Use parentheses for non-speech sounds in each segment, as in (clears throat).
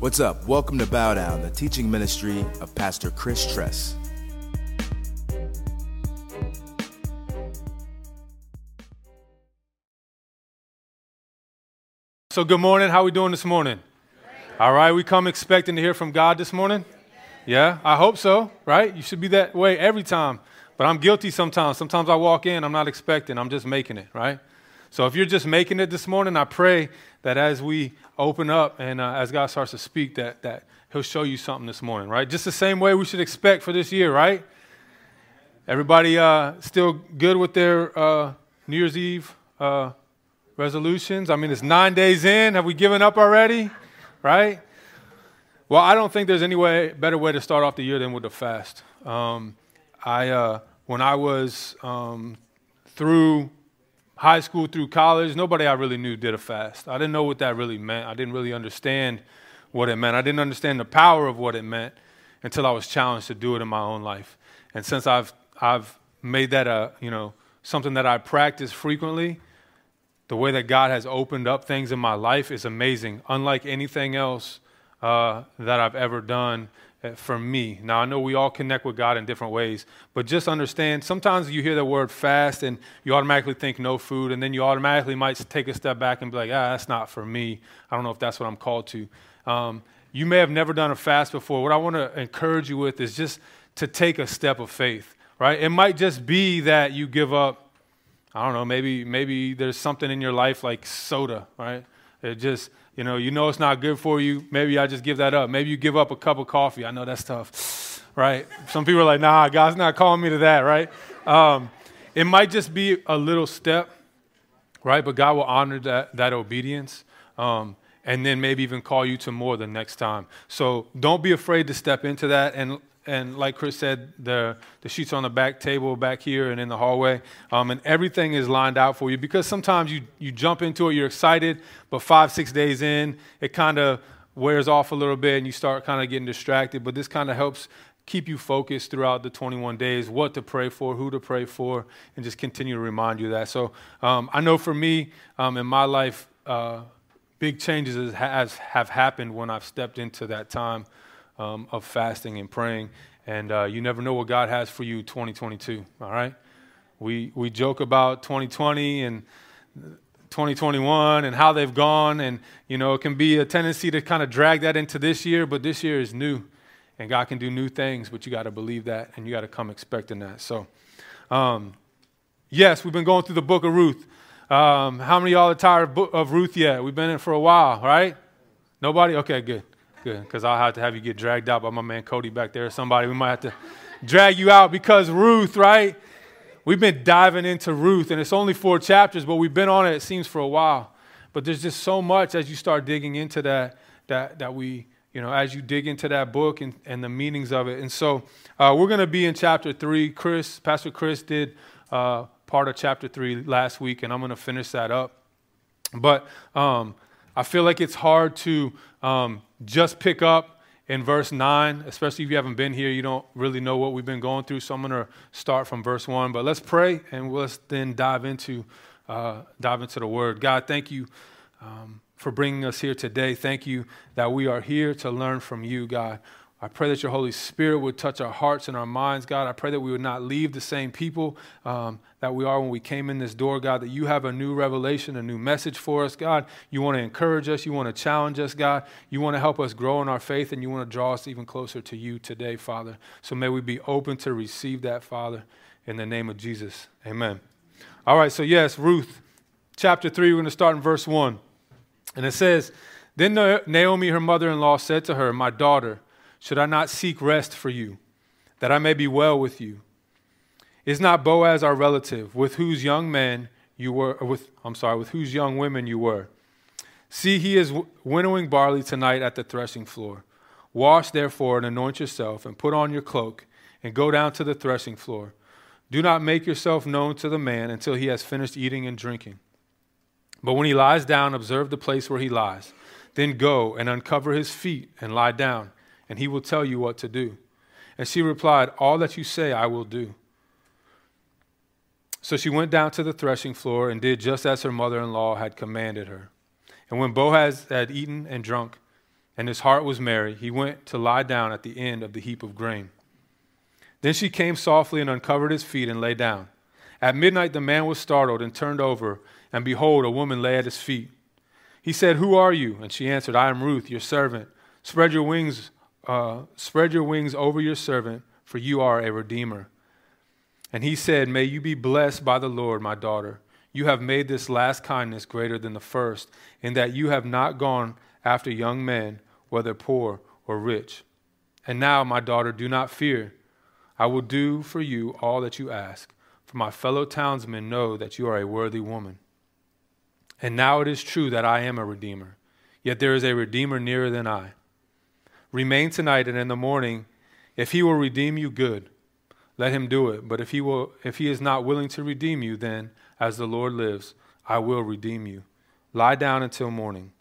What's up? Welcome to Bow Down, the teaching ministry of Pastor Chris Tress. So good morning. How we doing this morning? All right, we come expecting to hear from God this morning? Yeah, I hope so, right? You should be that way every time. But I'm guilty sometimes. Sometimes I walk in, I'm not expecting, I'm just making it, right? So if you're just making it this morning, I pray that as we open up and uh, as God starts to speak, that, that He'll show you something this morning, right? Just the same way we should expect for this year, right? Everybody uh, still good with their uh, New Year's Eve uh, resolutions? I mean, it's nine days in. Have we given up already? Right? Well, I don't think there's any way, better way to start off the year than with a fast. Um, I, uh, when I was um, through high school through college, nobody I really knew did a fast. I didn't know what that really meant. I didn't really understand what it meant. I didn't understand the power of what it meant until I was challenged to do it in my own life. And since I've I've made that a you know something that I practice frequently, the way that God has opened up things in my life is amazing, unlike anything else uh, that I've ever done for me. Now, I know we all connect with God in different ways, but just understand sometimes you hear the word fast and you automatically think no food, and then you automatically might take a step back and be like, ah, that's not for me. I don't know if that's what I'm called to. Um, you may have never done a fast before. What I want to encourage you with is just to take a step of faith, right? It might just be that you give up, I don't know, maybe, maybe there's something in your life like soda, right? It just, you know, you know it's not good for you. Maybe I just give that up. Maybe you give up a cup of coffee. I know that's tough, (sighs) right? Some people are like, nah, God's not calling me to that, right? Um, it might just be a little step, right? But God will honor that, that obedience. Um, and then maybe even call you to more the next time. So don't be afraid to step into that. And and like Chris said, the, the sheets on the back table back here and in the hallway, um, and everything is lined out for you because sometimes you, you jump into it, you're excited, but five, six days in, it kind of wears off a little bit and you start kind of getting distracted. But this kind of helps keep you focused throughout the 21 days, what to pray for, who to pray for, and just continue to remind you that. So um, I know for me um, in my life, uh, big changes has, have happened when I've stepped into that time um, of fasting and praying. And uh, you never know what God has for you 2022, all right? We, we joke about 2020 and 2021 and how they've gone. And, you know, it can be a tendency to kind of drag that into this year, but this year is new. And God can do new things, but you got to believe that and you got to come expecting that. So, um, yes, we've been going through the book of Ruth. Um, how many y'all are tired of, of Ruth yet? We've been in for a while, right? Nobody? Okay, good. Good, because I'll have to have you get dragged out by my man Cody back there or somebody. We might have to drag you out because Ruth, right? We've been diving into Ruth, and it's only four chapters, but we've been on it, it seems, for a while. But there's just so much as you start digging into that, that, that we, you know, as you dig into that book and, and the meanings of it. And so uh, we're going to be in chapter three. Chris, Pastor Chris did uh, part of chapter three last week, and I'm going to finish that up. But um, I feel like it's hard to um, just pick up in verse 9, especially if you haven't been here, you don't really know what we've been going through. So I'm going to start from verse 1. But let's pray and let's then dive into, uh, dive into the word. God, thank you um, for bringing us here today. Thank you that we are here to learn from you, God. I pray that your Holy Spirit would touch our hearts and our minds, God. I pray that we would not leave the same people um, that we are when we came in this door, God, that you have a new revelation, a new message for us, God. You want to encourage us, you want to challenge us, God. You want to help us grow in our faith, and you want to draw us even closer to you today, Father. So may we be open to receive that, Father, in the name of Jesus. Amen. All right, so yes, Ruth, chapter 3, we're going to start in verse 1. And it says, Then Naomi, her mother in law, said to her, My daughter, should I not seek rest for you, that I may be well with you? Is not Boaz our relative, with whose young men you were, with, I'm sorry, with whose young women you were? See, he is winnowing barley tonight at the threshing floor. Wash, therefore, and anoint yourself, and put on your cloak, and go down to the threshing floor. Do not make yourself known to the man until he has finished eating and drinking. But when he lies down, observe the place where he lies. Then go and uncover his feet and lie down and he will tell you what to do. And she replied, All that you say, I will do. So she went down to the threshing floor and did just as her mother in law had commanded her. And when Boaz had eaten and drunk, and his heart was merry, he went to lie down at the end of the heap of grain. Then she came softly and uncovered his feet and lay down. At midnight the man was startled and turned over, and behold, a woman lay at his feet. He said, Who are you? And she answered, I am Ruth, your servant. Spread your wings, uh, spread your wings over your servant, for you are a redeemer. And he said, May you be blessed by the Lord, my daughter. You have made this last kindness greater than the first, in that you have not gone after young men whether poor or rich. And now, my daughter, do not fear. I will do for you all that you ask, for my fellow townsmen know that you are a worthy woman. And now it is true that I am a redeemer, yet there is a redeemer nearer than I. Remain tonight, and in the morning, if he will redeem you, good. Let him do it. But if he, will, if he is not willing to redeem you, then, as the Lord lives, I will redeem you. Lie down until morning.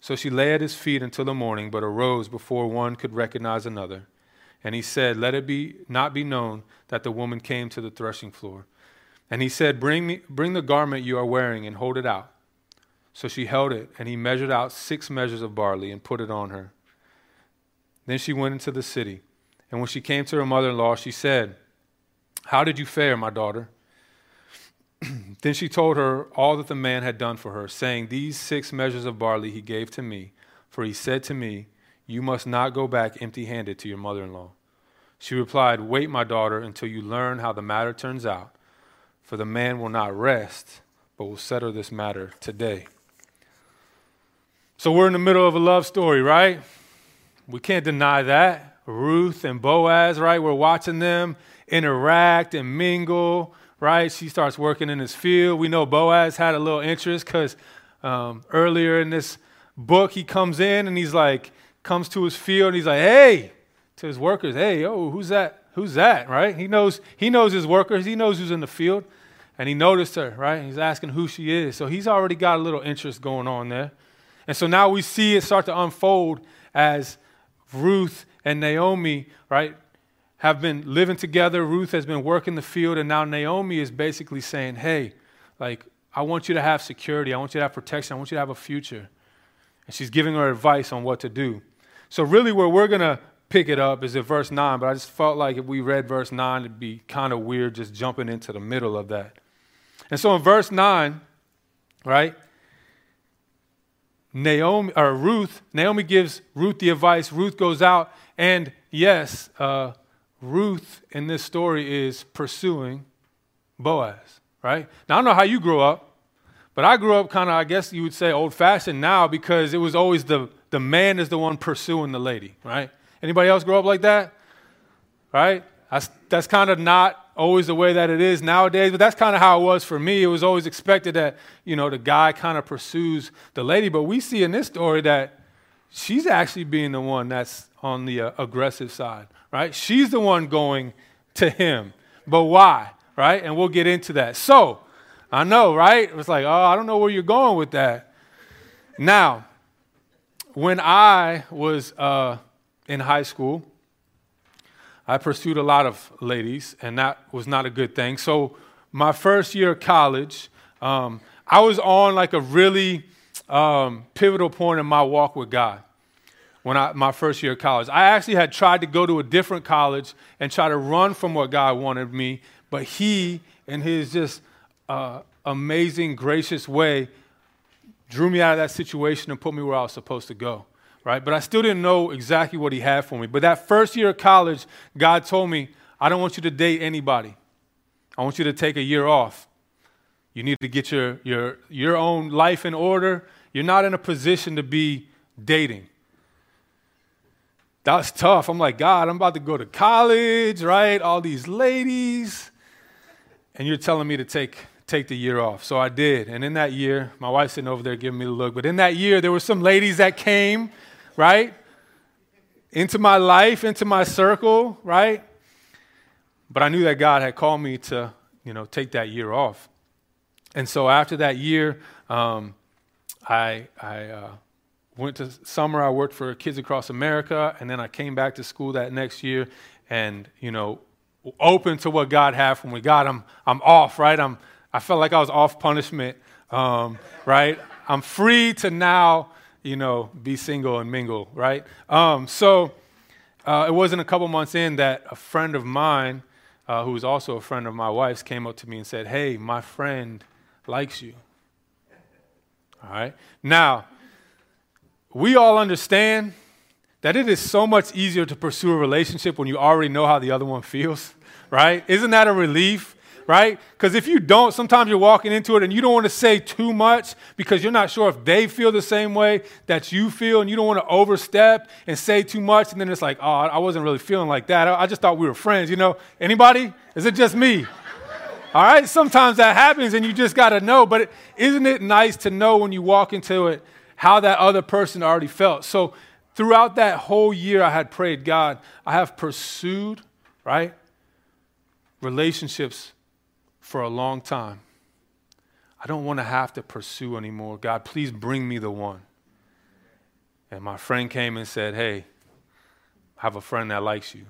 So she lay at his feet until the morning, but arose before one could recognize another. And he said, Let it be not be known that the woman came to the threshing floor. And he said, Bring me bring the garment you are wearing and hold it out. So she held it, and he measured out six measures of barley and put it on her. Then she went into the city. And when she came to her mother in law, she said, How did you fare, my daughter? (clears throat) then she told her all that the man had done for her, saying, These six measures of barley he gave to me, for he said to me, You must not go back empty handed to your mother in law. She replied, Wait, my daughter, until you learn how the matter turns out, for the man will not rest, but will settle this matter today. So we're in the middle of a love story, right? We can't deny that. Ruth and Boaz, right? We're watching them interact and mingle right? She starts working in his field. We know Boaz had a little interest because um, earlier in this book, he comes in and he's like, comes to his field and he's like, hey, to his workers, hey, oh, who's that? Who's that, right? He knows, he knows his workers, he knows who's in the field. And he noticed her, right? He's asking who she is. So he's already got a little interest going on there. And so now we see it start to unfold as Ruth and Naomi, right, have been living together. Ruth has been working the field, and now Naomi is basically saying, Hey, like, I want you to have security. I want you to have protection. I want you to have a future. And she's giving her advice on what to do. So, really, where we're going to pick it up is at verse 9, but I just felt like if we read verse 9, it'd be kind of weird just jumping into the middle of that. And so, in verse 9, right, Naomi or Ruth, Naomi gives Ruth the advice. Ruth goes out, and yes, uh, Ruth in this story is pursuing Boaz, right? Now, I don't know how you grew up, but I grew up kind of, I guess you would say, old fashioned now because it was always the, the man is the one pursuing the lady, right? Anybody else grow up like that? Right? That's, that's kind of not always the way that it is nowadays, but that's kind of how it was for me. It was always expected that, you know, the guy kind of pursues the lady, but we see in this story that she's actually being the one that's on the uh, aggressive side right? She's the one going to him. But why, right? And we'll get into that. So, I know, right? It was like, oh, I don't know where you're going with that. Now, when I was uh, in high school, I pursued a lot of ladies, and that was not a good thing. So, my first year of college, um, I was on like a really um, pivotal point in my walk with God when I, my first year of college. I actually had tried to go to a different college and try to run from what God wanted me, but He, in His just uh, amazing, gracious way, drew me out of that situation and put me where I was supposed to go. Right? But I still didn't know exactly what He had for me. But that first year of college, God told me, I don't want you to date anybody. I want you to take a year off. You need to get your, your, your own life in order. You're not in a position to be dating That's tough. I'm like, God, I'm about to go to college, right? All these ladies. And you're telling me to take, take the year off. So I did. And in that year, my wife's sitting over there giving me the look, but in that year, there were some ladies that came, right? Into my life, into my circle, right? But I knew that God had called me to, you know, take that year off. And so after that year, um, I, I, uh, went to summer. I worked for Kids Across America, and then I came back to school that next year, and you know, open to what God had for me. God, I'm I'm off, right? I'm I felt like I was off punishment, um, right? I'm free to now, you know, be single and mingle, right? Um, so uh, it wasn't a couple months in that a friend of mine, uh, who was also a friend of my wife's, came up to me and said, Hey, my friend likes you. All right? Now, we all understand that it is so much easier to pursue a relationship when you already know how the other one feels, right? Isn't that a relief? Right? Because if you don't, sometimes you're walking into it and you don't want to say too much because you're not sure if they feel the same way that you feel, and you don't want to overstep and say too much, and then it's like, oh, I wasn't really feeling like that. I just thought we were friends, you know? Anybody? Is it just me? (laughs) All right, sometimes that happens and you just got to know, but is not it nice to know when you walk into it how that other person already felt? So throughout that whole year, I had prayed, God, I have pursued, right, relationships for a long time. I don't want to have to pursue anymore. God, please bring me the one. And my friend came and said, Hey, I have a friend that likes you.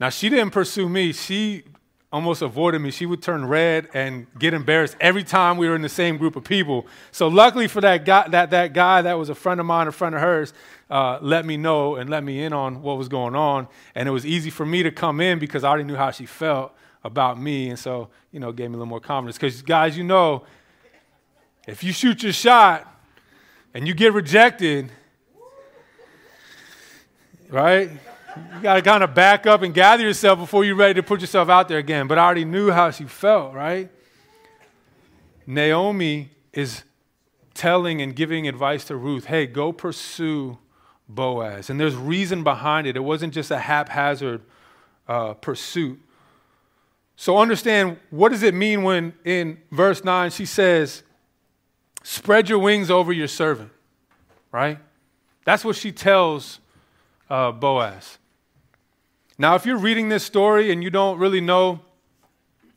Now, she didn't pursue me. She almost avoided me. She would turn red and get embarrassed every time we were in the same group of people. So, luckily for that guy, that, that guy that was a friend of mine, a friend of hers, uh, let me know and let me in on what was going on. And it was easy for me to come in because I already knew how she felt about me. And so, you know, gave me a little more confidence. Because, guys, you know, if you shoot your shot and you get rejected, right? You got to kind of back up and gather yourself before you're ready to put yourself out there again. But I already knew how she felt, right? Naomi is telling and giving advice to Ruth hey, go pursue Boaz. And there's reason behind it. It wasn't just a haphazard uh, pursuit. So understand what does it mean when in verse 9 she says, spread your wings over your servant, right? That's what she tells uh, Boaz. Now, if you're reading this story and you don't really know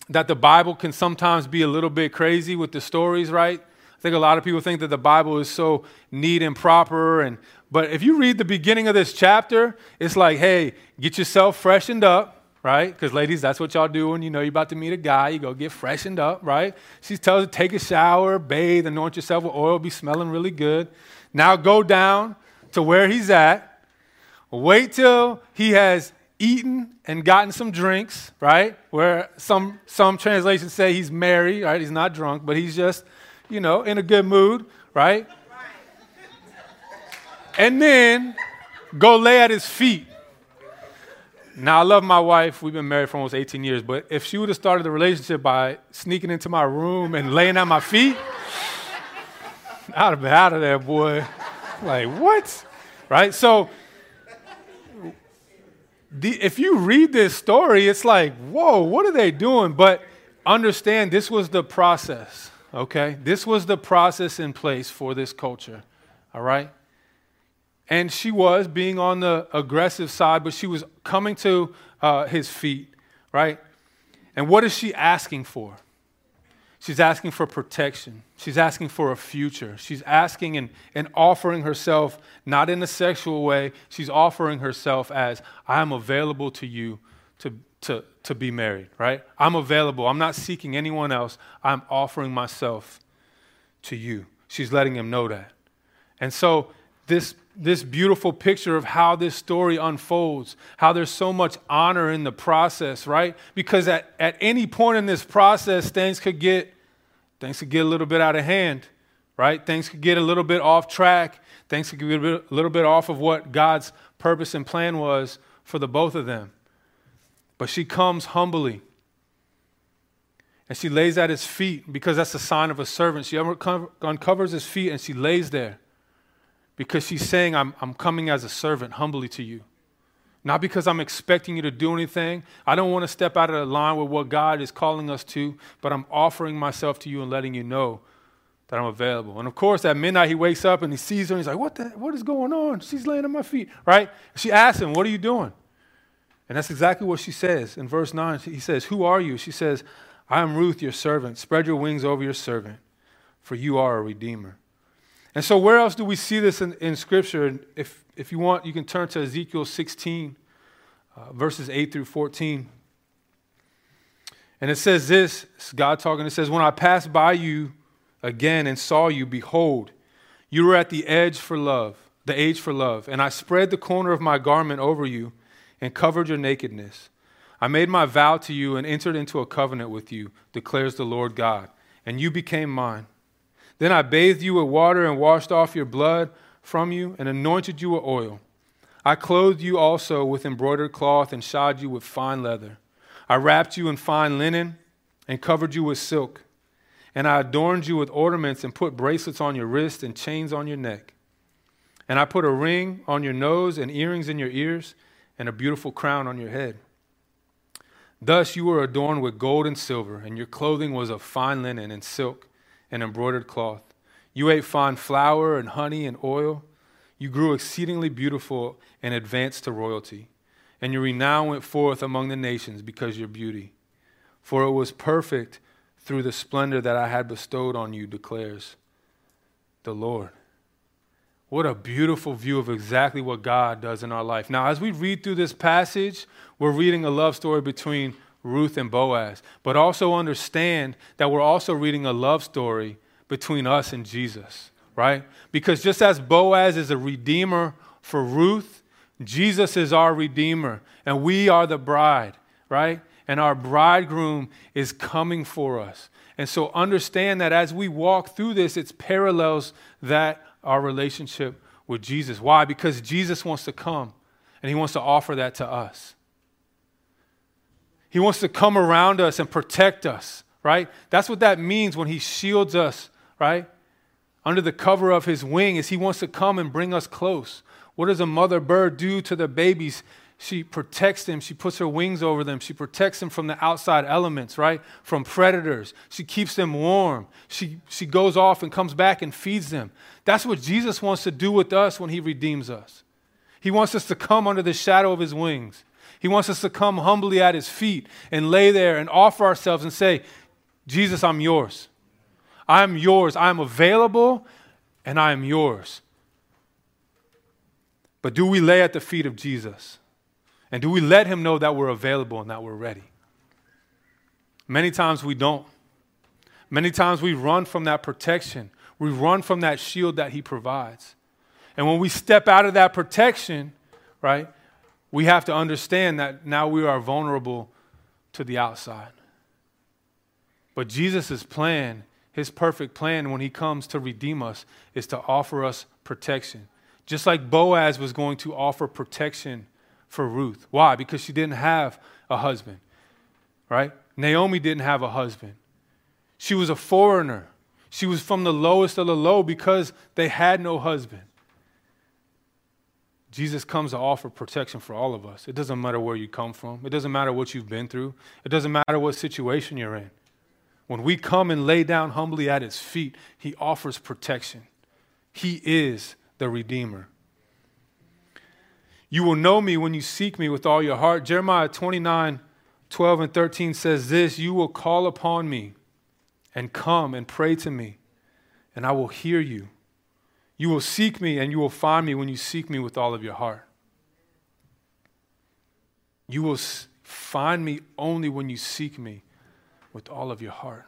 that the Bible can sometimes be a little bit crazy with the stories, right? I think a lot of people think that the Bible is so neat and proper and but if you read the beginning of this chapter, it's like, hey, get yourself freshened up, right? Because ladies, that's what y'all do when you know you're about to meet a guy. You go get freshened up, right? She tells you take a shower, bathe, anoint yourself with oil, be smelling really good. Now go down to where he's at. Wait till he has eaten and gotten some drinks, right? Where some some translations say he's merry, right? He's not drunk, but he's just, you know, in a good mood, right? And then go lay at his feet now, I love my wife. We've been married for almost 18 years, but if she would have started the relationship by sneaking into my room and laying at my feet, I'd have been out of there, boy. Like, what? Right? So, the, if you read this story, it's like, whoa, what are they doing? But understand this was the process, okay? This was the process in place for this culture, all right? And she was being on the aggressive side, but she was coming to uh, his feet, right? And what is she asking for? She's asking for protection. She's asking for a future. She's asking and, and offering herself, not in a sexual way, she's offering herself as, I am available to you to, to, to be married, right? I'm available. I'm not seeking anyone else. I'm offering myself to you. She's letting him know that. And so, this this beautiful picture of how this story unfolds, how there's so much honor in the process, right? Because at, at any point in this process, things could get things could get a little bit out of hand, right? Things could get a little bit off track. Things could get a, bit, a little bit off of what God's purpose and plan was for the both of them. But she comes humbly. And she lays at his feet because that's the sign of a servant. She uncovers his feet and she lays there because she's saying, I'm, I'm coming as a servant humbly to you. Not because I'm expecting you to do anything. I don't want to step out of the line with what God is calling us to, but I'm offering myself to you and letting you know that I'm available. And of course, at midnight, he wakes up and he sees her and he's like, What, the, what is going on? She's laying at my feet, right? She asks him, What are you doing? And that's exactly what she says. In verse 9, he says, Who are you? She says, I am Ruth, your servant. Spread your wings over your servant, for you are a redeemer. And so, where else do we see this in, in Scripture? If, if you want, you can turn to Ezekiel 16, uh, verses 8 through 14. And it says this God talking, it says, When I passed by you again and saw you, behold, You were at the edge for love, the age for love, and I spread the corner of my garment over you and covered your nakedness. I made my vow to you and entered into a covenant with you, declares the Lord God, and you became mine. Then I bathed you with water and washed off your blood from you and anointed you with oil. I clothed you also with embroidered cloth and shod you with fine leather. I wrapped you in fine linen and covered you with silk. And I adorned you with ornaments and put bracelets on your wrist and chains on your neck. And I put a ring on your nose and earrings in your ears and a beautiful crown on your head. Thus you were adorned with gold and silver, and your clothing was of fine linen and silk and embroidered cloth. You ate fine flour and honey and oil. You grew exceedingly beautiful and advanced to royalty. And your renown went forth among the nations because of your beauty. For it was perfect through the splendor that I had bestowed on you, declares the Lord. What a beautiful view of exactly what God does in our life. Now, as we read through this passage, we're reading a love story between Ruth and Boaz, but also understand that we're also reading a love story between us and Jesus, right? Because just as Boaz is a redeemer for Ruth, Jesus is our redeemer, and we are the bride, right? And our bridegroom is coming for us. And so understand that as we walk through this, it's parallels that our relationship with Jesus. Why? Because Jesus wants to come and he wants to offer that to us. He wants to come around us and protect us, right? That's what that means when he shields us, right? Under the cover of his wing is he wants to come and bring us close. What does a mother bird do to the babies? She protects them. She puts her wings over them. She protects them from the outside elements, right? From predators. She keeps them warm. She, she goes off and comes back and feeds them. That's what Jesus wants to do with us when he redeems us. He wants us to come under the shadow of his wings. He wants us to come humbly at his feet and lay there and offer ourselves and say, Jesus, I'm yours. I am yours. I am available and I am yours. But do we lay at the feet of Jesus? And do we let Him know that we're available and that we're ready? Many times we don't. Many times we run from that protection, we run from that shield that He provides. And when we step out of that protection, right, we have to understand that now we are vulnerable to the outside. But Jesus' plan, his perfect plan when he comes to redeem us, is to offer us protection. Just like Boaz was going to offer protection for Ruth. Why? Because she didn't have a husband, right? Naomi didn't have a husband. She was a foreigner. She was from the lowest of the low because they had no husband. Jesus comes to offer protection for all of us. It doesn't matter where you come from, it doesn't matter what you've been through, it doesn't matter what situation you're in. When we come and lay down humbly at his feet, he offers protection. He is the Redeemer. You will know me when you seek me with all your heart. Jeremiah 29 12 and 13 says this You will call upon me and come and pray to me, and I will hear you. You will seek me and you will find me when you seek me with all of your heart. You will find me only when you seek me with all of your heart.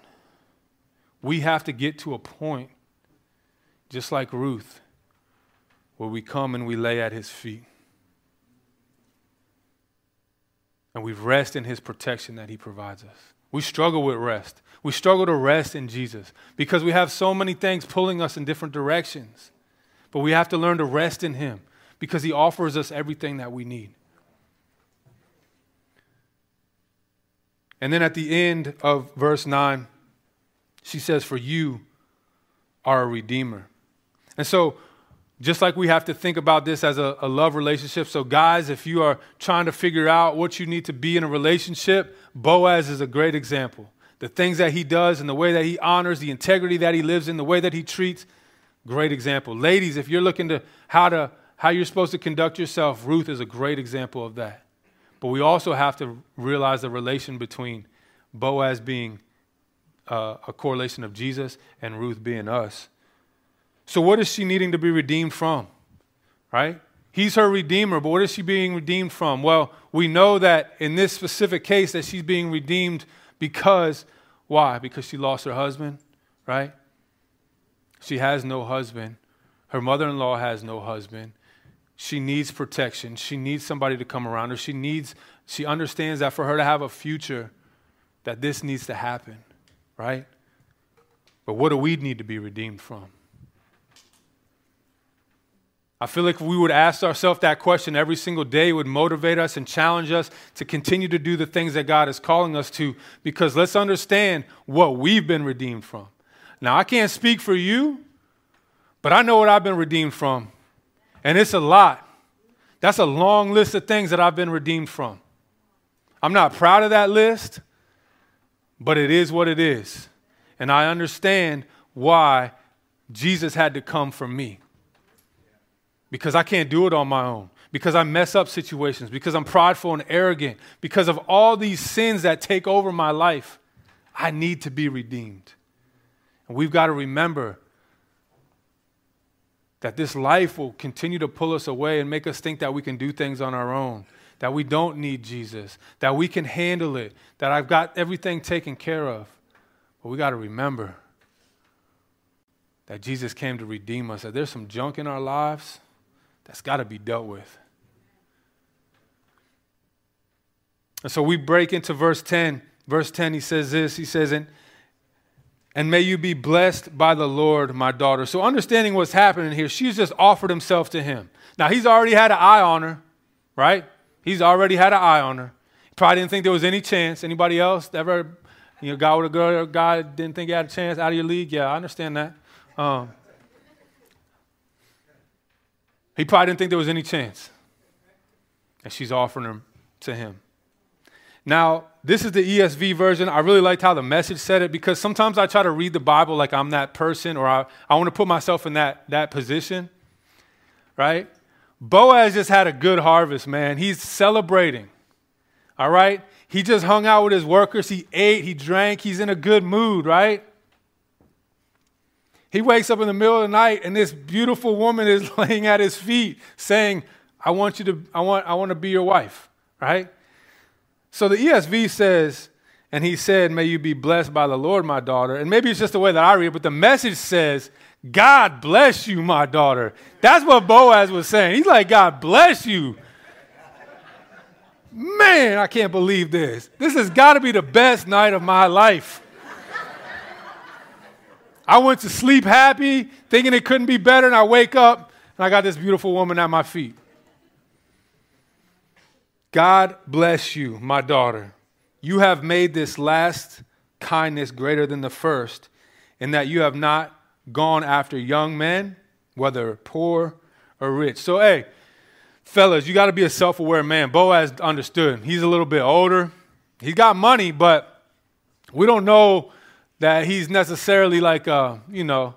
We have to get to a point, just like Ruth, where we come and we lay at his feet. and we rest in his protection that he provides us. We struggle with rest. We struggle to rest in Jesus because we have so many things pulling us in different directions. But we have to learn to rest in him because he offers us everything that we need. And then at the end of verse 9, she says, For you are a redeemer. And so just like we have to think about this as a, a, love relationship. So, guys, if you are trying to figure out what you need to be in a relationship, Boaz is a great example. The things that he does and the way that he honors, the integrity that he lives in, the way that he treats, great example. Ladies, if you're looking to how to how you're supposed to conduct yourself, Ruth is a great example of that. But we also have to realize the relation between Boaz being uh, a correlation of Jesus and Ruth being us. So, what is she needing to be redeemed from? Right? He's her redeemer, but what is she being redeemed from? Well, we know that in this specific case that she's being redeemed because why? Because she lost her husband, right? She has no husband. Her mother in law has no husband. She needs protection. She needs somebody to come around her. She needs, she understands that for her to have a future, that this needs to happen, right? But what do we need to be redeemed from? I feel like if we would ask ourselves that question every single day, it would motivate us and challenge us to continue to do the things that God is calling us to, because let's understand what we've been redeemed from. Now, I can't speak for you, but I know what I've been redeemed from, and it's a lot. That's a long list of things that I've been redeemed from. I'm not proud of that list, but it is what it is. And I understand why Jesus had to come for me because I can't do it on my own, because I mess up situations, because I'm prideful and arrogant, because of all these sins that take over my life, I need to be redeemed. And we've got to remember that this life will continue to pull us away and make us think that we can do things on our own, that we don't need Jesus, that we can handle it, that I've got everything taken care of. But we got to remember that Jesus came to redeem us, that there's some junk in our lives that's got to be dealt with. And so we break into verse 10. Verse 10, he says this He says, and, and may you be blessed by the Lord, my daughter. So, understanding what's happening here, she's just offered himself to him. Now, he's already had an eye on her, right? He's already had an eye on her. He probably didn't think there was any chance. Anybody else ever, you know, guy with a girl, guy didn't think he had a chance out of your league? Yeah, I understand that. Um, he probably didn't think there was any chance. And she's offering him to him. Now, this is the ESV version. I really liked how the message said it because sometimes I try to read the Bible like I'm that person or I, I want to put myself in that, that position, right? Boaz just had a good harvest, man. He's celebrating, all right? He just hung out with his workers. He ate, he drank, he's in a good mood, right? He wakes up in the middle of the night and this beautiful woman is (laughs) laying at his feet saying, I want you to, I want, I want to be your wife, right? So the ESV says, and he said, May you be blessed by the Lord, my daughter. And maybe it's just the way that I read it, but the message says, God bless you, my daughter. That's what Boaz was saying. He's like, God bless you. Man, I can't believe this. This has got to be the best night of my life. I went to sleep happy, thinking it couldn't be better, and I wake up and I got this beautiful woman at my feet. God bless you, my daughter. You have made this last kindness greater than the first, in that you have not gone after young men, whether poor or rich. So, hey, fellas, you got to be a self aware man. Boaz understood. He's a little bit older, he's got money, but we don't know that he's necessarily like a, you know,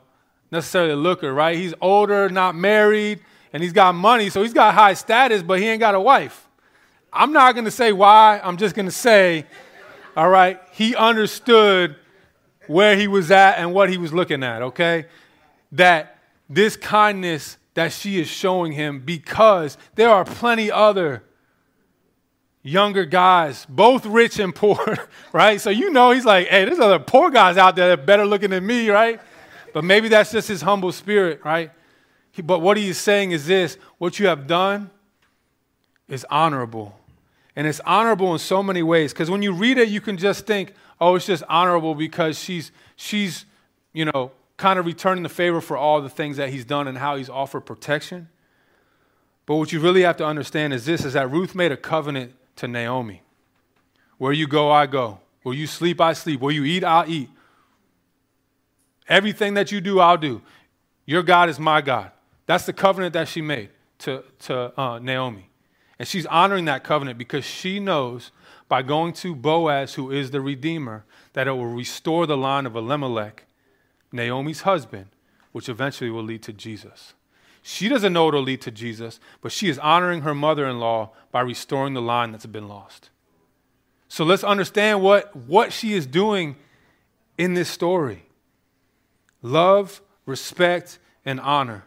necessarily a looker, right? He's older, not married, and he's got money, so he's got high status, but he ain't got a wife. I'm not going to say why. I'm just going to say, all right, he understood where he was at and what he was looking at, okay? That this kindness that she is showing him because there are plenty other younger guys, both rich and poor, (laughs) right? So you know he's like, hey, there's other poor guys out there that are better looking than me, right? But maybe that's just his humble spirit, right? But what he is saying is this what you have done is honorable. And it's honorable in so many ways. Because when you read it, you can just think, oh, it's just honorable because she's she's, you know, kind of returning the favor for all the things that he's done and how he's offered protection. But what you really have to understand is this is that Ruth made a covenant to Naomi. Where you go, I go. Where you sleep, I sleep. Where you eat, I'll eat. Everything that you do, I'll do. Your God is my God. That's the covenant that she made to, to uh, Naomi. And she's honoring that covenant because she knows by going to Boaz, who is the Redeemer, that it will restore the line of Elimelech, Naomi's husband, which eventually will lead to Jesus. She doesn't know it'll lead to Jesus, but she is honoring her mother in law by restoring the line that's been lost. So let's understand what, what she is doing in this story love, respect, and honor.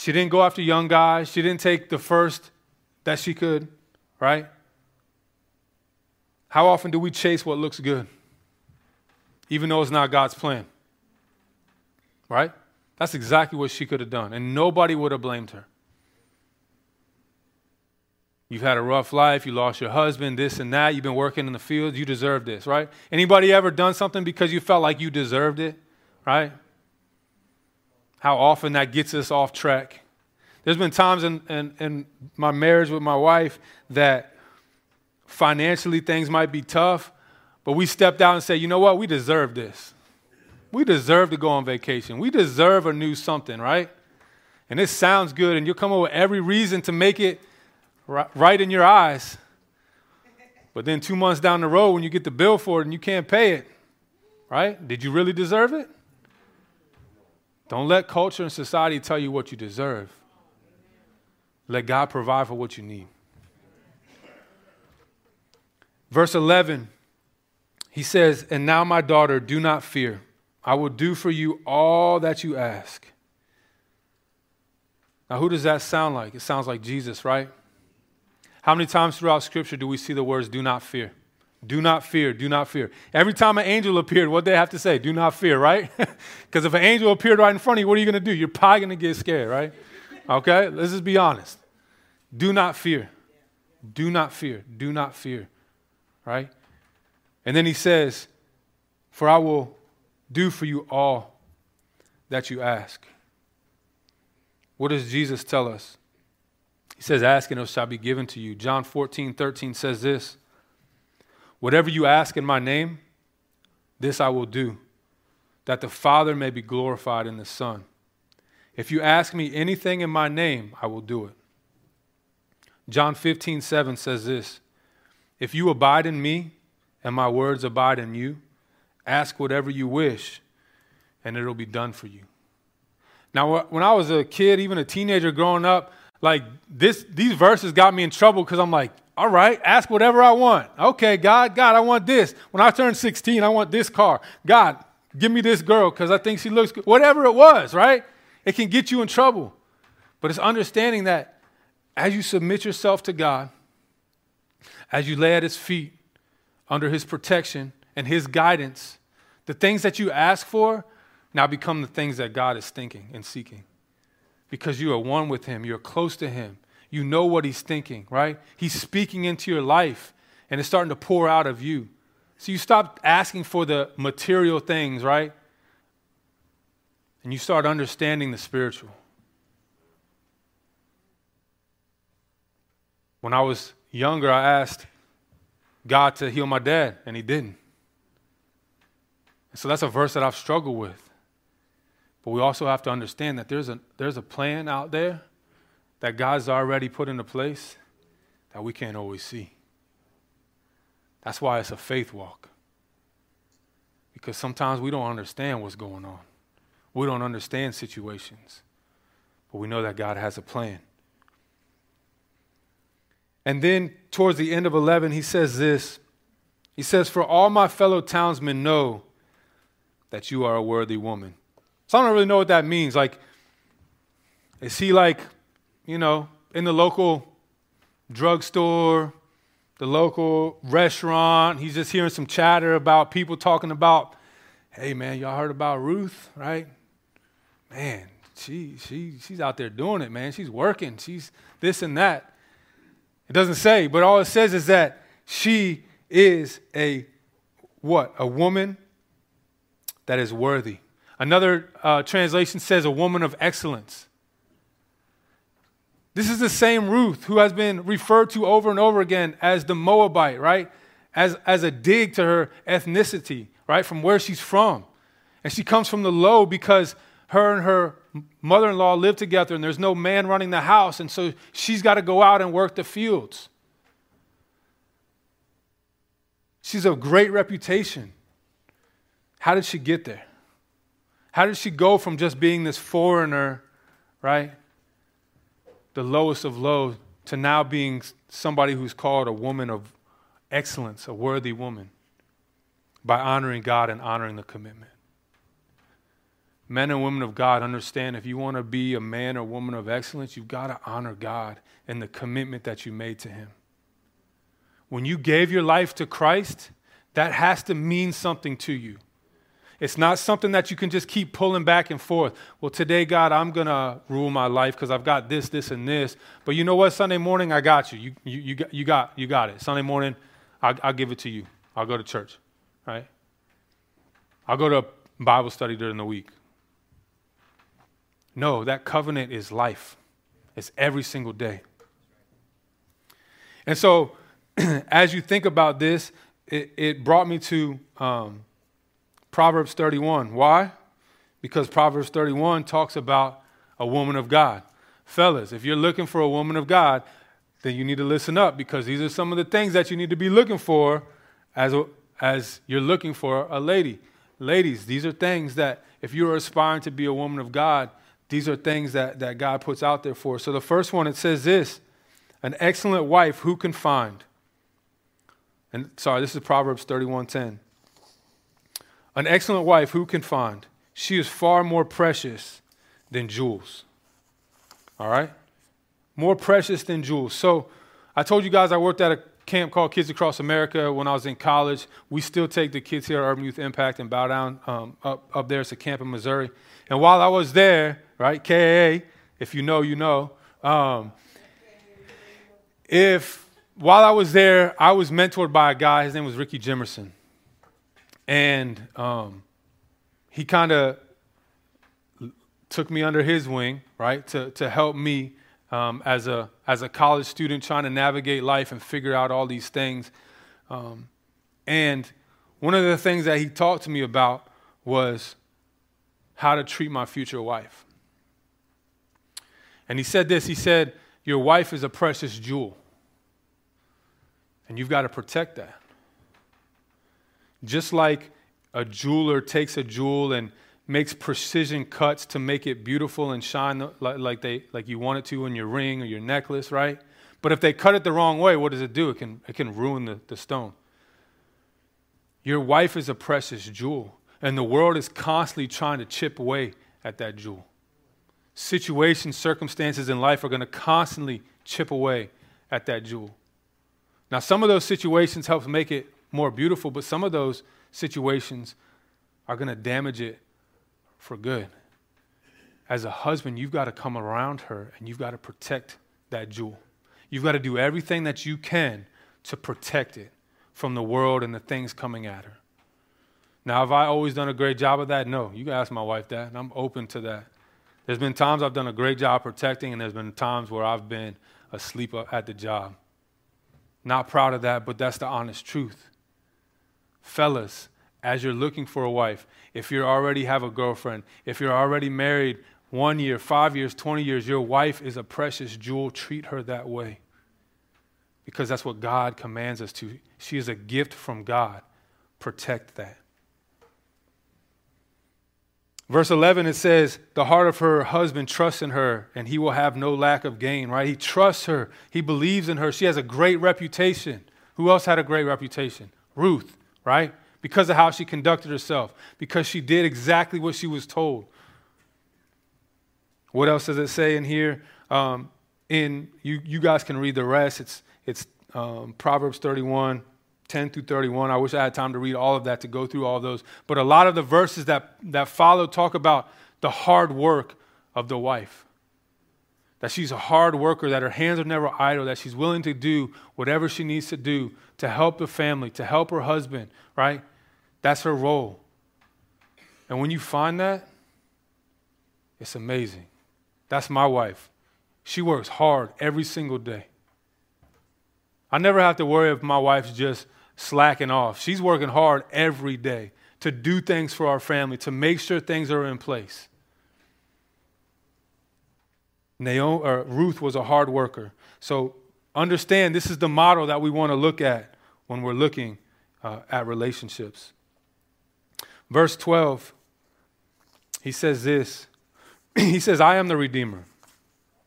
She didn't go after young guys, she didn't take the first that she could, right? How often do we chase what looks good, even though it's not God's plan? right? That's exactly what she could have done, and nobody would have blamed her. You've had a rough life, you lost your husband, this and that, you've been working in the fields, you deserve this, right? Anybody ever done something because you felt like you deserved it, right? How often that gets us off track. There's been times in, in, in my marriage with my wife that financially things might be tough, but we stepped out and said, you know what, we deserve this. We deserve to go on vacation. We deserve a new something, right? And it sounds good, and you'll come up with every reason to make it right in your eyes. But then two months down the road, when you get the bill for it and you can't pay it, right? Did you really deserve it? Don't let culture and society tell you what you deserve. Let God provide for what you need. Verse 11, he says, And now, my daughter, do not fear. I will do for you all that you ask. Now, who does that sound like? It sounds like Jesus, right? How many times throughout Scripture do we see the words, do not fear? Do not fear, do not fear. Every time an angel appeared, what they have to say? Do not fear, right? (laughs) Because if an angel appeared right in front of you, what are you going to do? You're probably going to get scared, right? Okay, let's just be honest. Do not fear. Do not fear. Do not fear, right? And then he says, For I will do for you all that you ask. What does Jesus tell us? He says, Ask and it shall be given to you. John 14, 13 says this Whatever you ask in my name, this I will do, that the Father may be glorified in the Son. If you ask me anything in my name, I will do it. John 15, 7 says this If you abide in me and my words abide in you, ask whatever you wish, and it'll be done for you. Now, when I was a kid, even a teenager growing up, like this, these verses got me in trouble because I'm like, all right, ask whatever I want. Okay, God, God, I want this. When I turn 16, I want this car. God, give me this girl because I think she looks good. Whatever it was, right? It can get you in trouble. But it's understanding that as you submit yourself to God, as you lay at His feet under His protection and His guidance, the things that you ask for now become the things that God is thinking and seeking because you are one with Him, you're close to Him. You know what He's thinking, right? He's speaking into your life and it's starting to pour out of you. So you stop asking for the material things, right? And you start understanding the spiritual. When I was younger, I asked God to heal my dad, and He didn't. And so that's a verse that I've struggled with. But we also have to understand that there's a, there's a plan out there that God's already put into place that we can't always see. That's why it's a faith walk. Because sometimes we don't understand what's going on, we don't understand situations, but we know that God has a plan. And then towards the end of 11, he says this He says, For all my fellow townsmen know that you are a worthy woman. So I don't really know what that means. Like, is he like, you know, in the local drugstore, the local restaurant? He's just hearing some chatter about people talking about, hey man, y'all heard about Ruth, right? Man, she she she's out there doing it, man. She's working. She's this and that. It doesn't say, but all it says is that she is a what? A woman that is worthy. Another uh, translation says a woman of excellence. This is the same Ruth who has been referred to over and over again as the Moabite, right? As, as a dig to her ethnicity, right? From where she's from. And she comes from the low because her and her mother in law live together and there's no man running the house. And so she's got to go out and work the fields. She's of great reputation. How did she get there? How did she go from just being this foreigner, right? The lowest of low, to now being somebody who's called a woman of excellence, a worthy woman, by honoring God and honoring the commitment. Men and women of God understand if you want to be a man or woman of excellence, you've got to honor God and the commitment that you made to Him. When you gave your life to Christ, that has to mean something to you. It's not something that you can just keep pulling back and forth. Well, today, God, I'm going to rule my life because I've got this, this, and this. But you know what? Sunday morning, I got you. You, you, you, got, you, got, it. Sunday morning, I'll, I'll give it to you. I'll go to church, right? I'll go to Bible study during the week. No, that covenant is life, it's every single day. And so, (clears throat) as you think about this, it, it brought me to um, Proverbs 31. Why? Because Proverbs 31 talks about a woman of God. Fellas, if you're looking for a woman of God, then you need to listen up because these are some of the things that you need to be looking for as, a, as you're looking for a lady. Ladies, these are things that if you're aspiring to be a woman of God, these are things that, that God puts out there for. So the first one, it says this an excellent wife who can find. And sorry, this is Proverbs 31:10. An excellent wife who can find? She is far more precious than jewels. All right? More precious than jewels. So I told you guys I worked at a camp called Kids Across America when I was in college. We still take the kids here at Urban Youth Impact and bow down um, up, up there. It's a camp in Missouri. And while I was there, right, KAA, if you know, you know, um, if while I was there, I was mentored by a guy, his name was Ricky Jimerson. And um, he kind of took me under his wing, right, to, to help me um, as, a, as a college student trying to navigate life and figure out all these things. Um, and one of the things that he talked to me about was how to treat my future wife. And he said this he said, Your wife is a precious jewel, and you've got to protect that. Just like a jeweler takes a jewel and makes precision cuts to make it beautiful and shine like, they, like you want it to in your ring or your necklace, right? But if they cut it the wrong way, what does it do? It can, it can ruin the, the stone. Your wife is a precious jewel. And the world is constantly trying to chip away at that jewel. Situations, circumstances in life are going to constantly chip away at that jewel. Now, some of those situations help make it more beautiful, but some of those situations are going to damage it for good. As a husband, you've got to come around her and you've got to protect that jewel. You've got to do everything that you can to protect it from the world and the things coming at her. Now, have I always done a great job of that? No. You can ask my wife that, and I'm open to that. There's been times I've done a great job protecting, and there's been times where I've been asleep at the job. Not proud of that, but that's the honest truth. Fellas, as you're looking for a wife, if you already have a girlfriend, if you're already married one year, five years, 20 years, your wife is a precious jewel. Treat her that way because that's what God commands us to. She is a gift from God. Protect that. Verse 11, it says, The heart of her husband trusts in her, and he will have no lack of gain, right? He trusts her. He believes in her. She has a great reputation. Who else had a great reputation? Ruth, right? Because of how she conducted herself, because she did exactly what she was told. What else does it say in here? Um, in you, you guys can read the rest. It's, it's um, Proverbs 31, 10 through 31. I wish I had time to read all of that to go through all those. But a lot of the verses that, that follow talk about the hard work of the wife. That she's a hard worker, that her hands are never idle, that she's willing to do whatever she needs to do to help the family, to help her husband, right? That's her role. And when you find that, it's amazing. That's my wife. She works hard every single day. I never have to worry if my wife's just slacking off. She's working hard every day to do things for our family, to make sure things are in place. Naomi, or Ruth was a hard worker. So understand this is the model that we want to look at when we're looking uh, at relationships. Verse 12, he says this. (clears throat) he says, I am the Redeemer.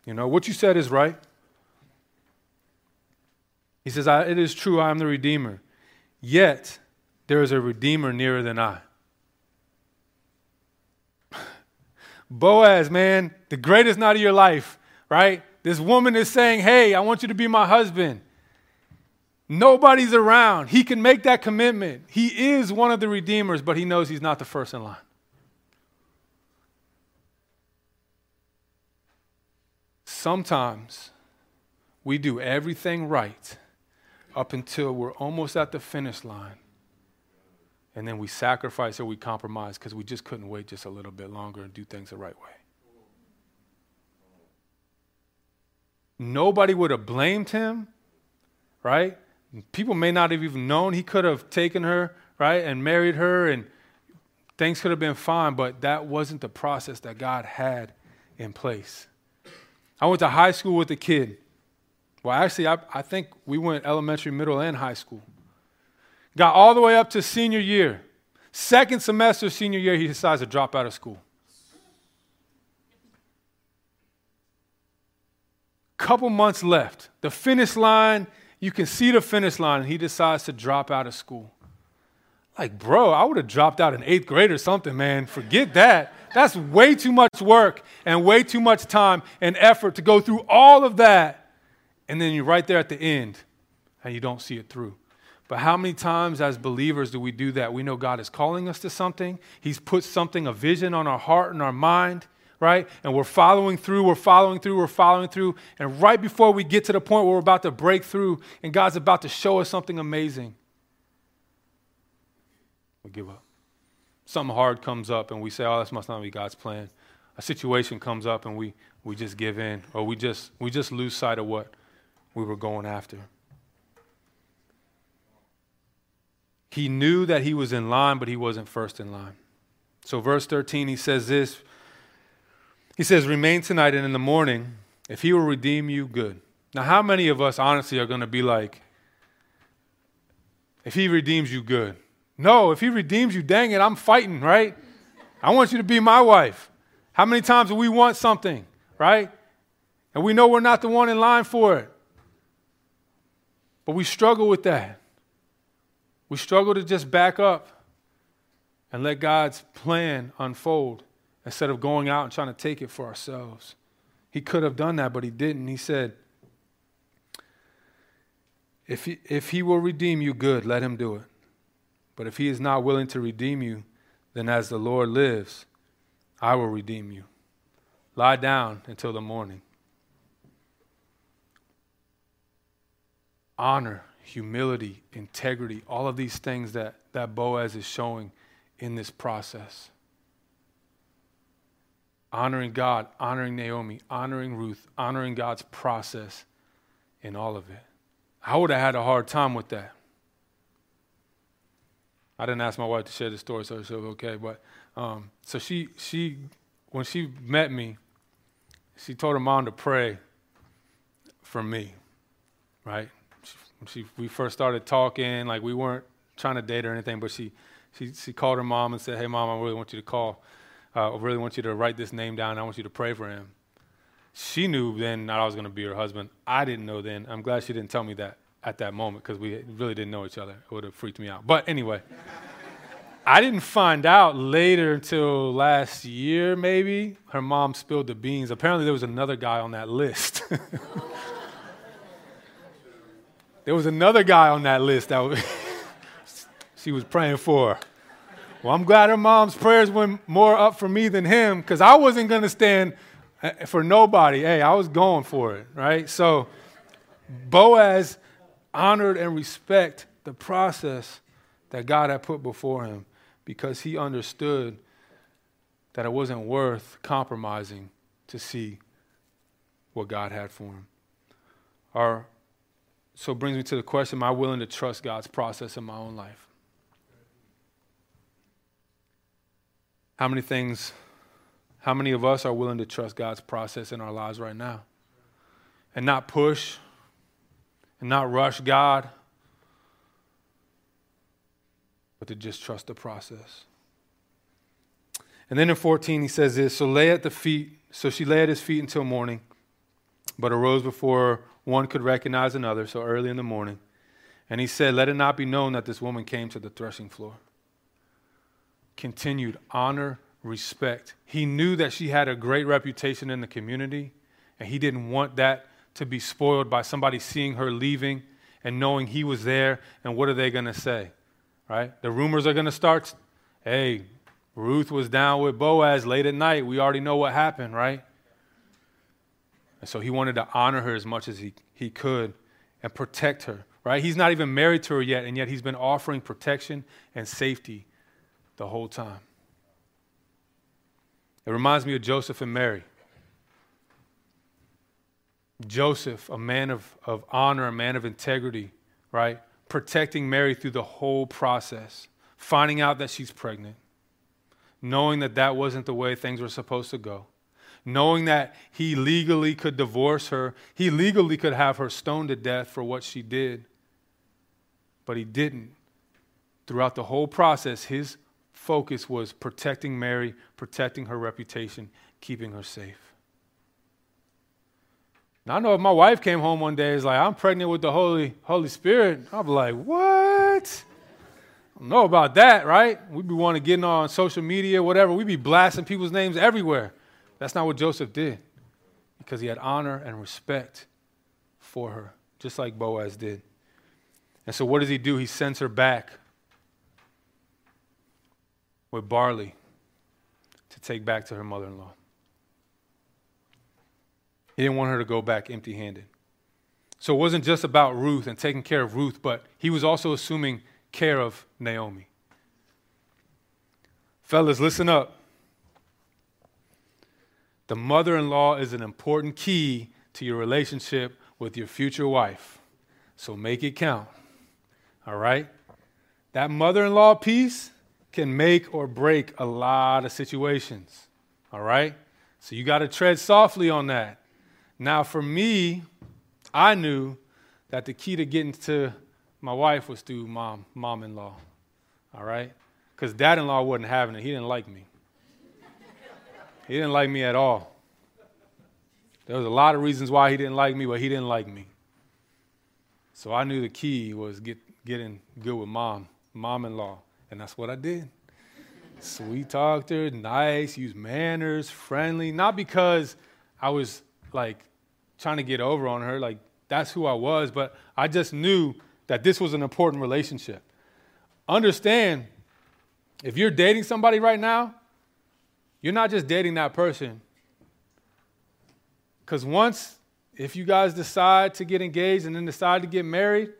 You know, what you said is right. He says, It is true, I am the Redeemer. Yet there is a Redeemer nearer than I. Boaz, man, the greatest night of your life, right? This woman is saying, Hey, I want you to be my husband. Nobody's around. He can make that commitment. He is one of the redeemers, but he knows he's not the first in line. Sometimes we do everything right up until we're almost at the finish line. And then we sacrifice or we compromise because we just couldn't wait just a little bit longer and do things the right way. Nobody would have blamed him, right? People may not have even known he could have taken her, right, and married her, and things could have been fine, but that wasn't the process that God had in place. I went to high school with a kid. Well, actually, I, I think we went elementary, middle, and high school. Got all the way up to senior year. Second semester, senior year, he decides to drop out of school. Couple months left. The finish line, you can see the finish line, and he decides to drop out of school. Like, bro, I would have dropped out in eighth grade or something, man. Forget that. That's way too much work and way too much time and effort to go through all of that. And then you're right there at the end and you don't see it through. But how many times as believers do we do that? We know God is calling us to something, He's put something, a vision on our heart and our mind, right? And we're following through, we're following through, we're following through. And right before we get to the point where we're about to break through and God's about to show us something amazing, we give up. Something hard comes up and we say, oh, this must not be God's plan. A situation comes up and we, we just give in or we just, we just lose sight of what we were going after. He knew that he was in line, but he wasn't first in line. So, verse 13, he says this He says, Remain tonight, and in the morning, if he will redeem you, good. Now, how many of us, honestly, are going to be like, if he redeems you, good? No, if he redeems you, dang it, I'm fighting, right? I want you to be my wife. How many times do we want something, right? And we know we're not the one in line for it. But we struggle with that. We struggle to just back up and let God's plan unfold instead of going out and trying to take it for ourselves. He could have done that, but he didn't. He said, if he, if he will redeem you, good, let him do it. But if he is not willing to redeem you, then as the Lord lives, I will redeem you. Lie down until the morning. Honor humility, integrity, all of these things that, that Boaz is showing in this process. Honoring God, honoring Naomi, honoring Ruth, honoring God's process in all of it. I would have had a hard time with that. I didn't ask my wife to share the story, so she was okay. But um, so she, she, when she met me, she told her mom to pray for me, right? She we first started talking, like we weren't trying to date or anything, but she she she called her mom and said, "Hey, mom, I really want you to call. Uh, I really want you to write this name down. I want you to pray for him." She knew then that I was going to be her husband. I didn't know then. I'm glad she didn't tell me that at that moment because we really didn't know each other. It would have freaked me out. But anyway. I didn't find out later until last year, maybe. Her mom spilled the beans. Apparently, there was another guy on that list. (laughs) There was another guy on that list that (laughs) she was praying for. Well, I'm glad her mom's prayers went more up for me than him because I wasn't going to stand uh, for nobody. Hey, I was going for it, right? So Boaz honored and respect the process that God had put before him because he understood that it wasn't worth compromising to see what God had for him. Our so it brings me to the question Am I willing to trust God's process in my own life? How many things, how many of us are willing to trust God's process in our lives right now? And not push and not rush God, but to just trust the process. And then in 14, he says this So lay at the feet, so she lay at his feet until morning, but arose before one could recognize another, so early in the morning. And he said, Let it not be known that this woman came to the threshing floor. Continued honor, respect. He knew that she had a great reputation in the community, and he didn't want that to be spoiled by somebody seeing her leaving and knowing he was there, and what are they going to say? Right? The rumors are going to start. Hey, Ruth was down with Boaz late at night. We already know what happened, right? And so he wanted to honor her as much as he, he could and protect her, right? He's not even married to her yet, and yet he's been offering protection and safety the whole time. It reminds me of Joseph and Mary. Joseph, a man of, of honor, a man of integrity, right? Protecting Mary through the whole process, finding out that she's pregnant, knowing that that wasn't the way things were supposed to go, knowing that he legally could divorce her, he legally could have her stoned to death for what she did, but he didn't. Throughout the whole process, his focus was protecting Mary, protecting her reputation, keeping her safe. Now I know if my wife came home one day is like, I'm pregnant with the Holy Holy Spirit, I'll be like, what? I don't know about that, right? We'd be wanting to get on social media, whatever. We'd be blasting people's names everywhere. That's not what Joseph did. Because he had honor and respect for her, just like Boaz did. And so what does he do? He sends her back with barley to take back to her mother in law. He didn't want her to go back empty handed. So it wasn't just about Ruth and taking care of Ruth, but he was also assuming care of Naomi. Fellas, listen up. The mother in law is an important key to your relationship with your future wife. So make it count. All right? That mother in law piece can make or break a lot of situations. All right? So you got to tread softly on that. Now, for me, I knew that the key to getting to my wife was through mom, mom in law. All right? Because dad in law wasn't having it. He didn't like me. He didn't like me at all. There was a lot of reasons why he didn't like me, but he didn't like me. So I knew the key was get, getting good with mom, mom in law. And that's what I did. Sweet talked her, nice, used manners, friendly. Not because I was like trying to get over on her. Like, that's who I was. But I just knew that this was an important relationship. Understand, if you're dating somebody right now, you're not just dating that person. Because once, if you guys decide to get engaged and then decide to get married,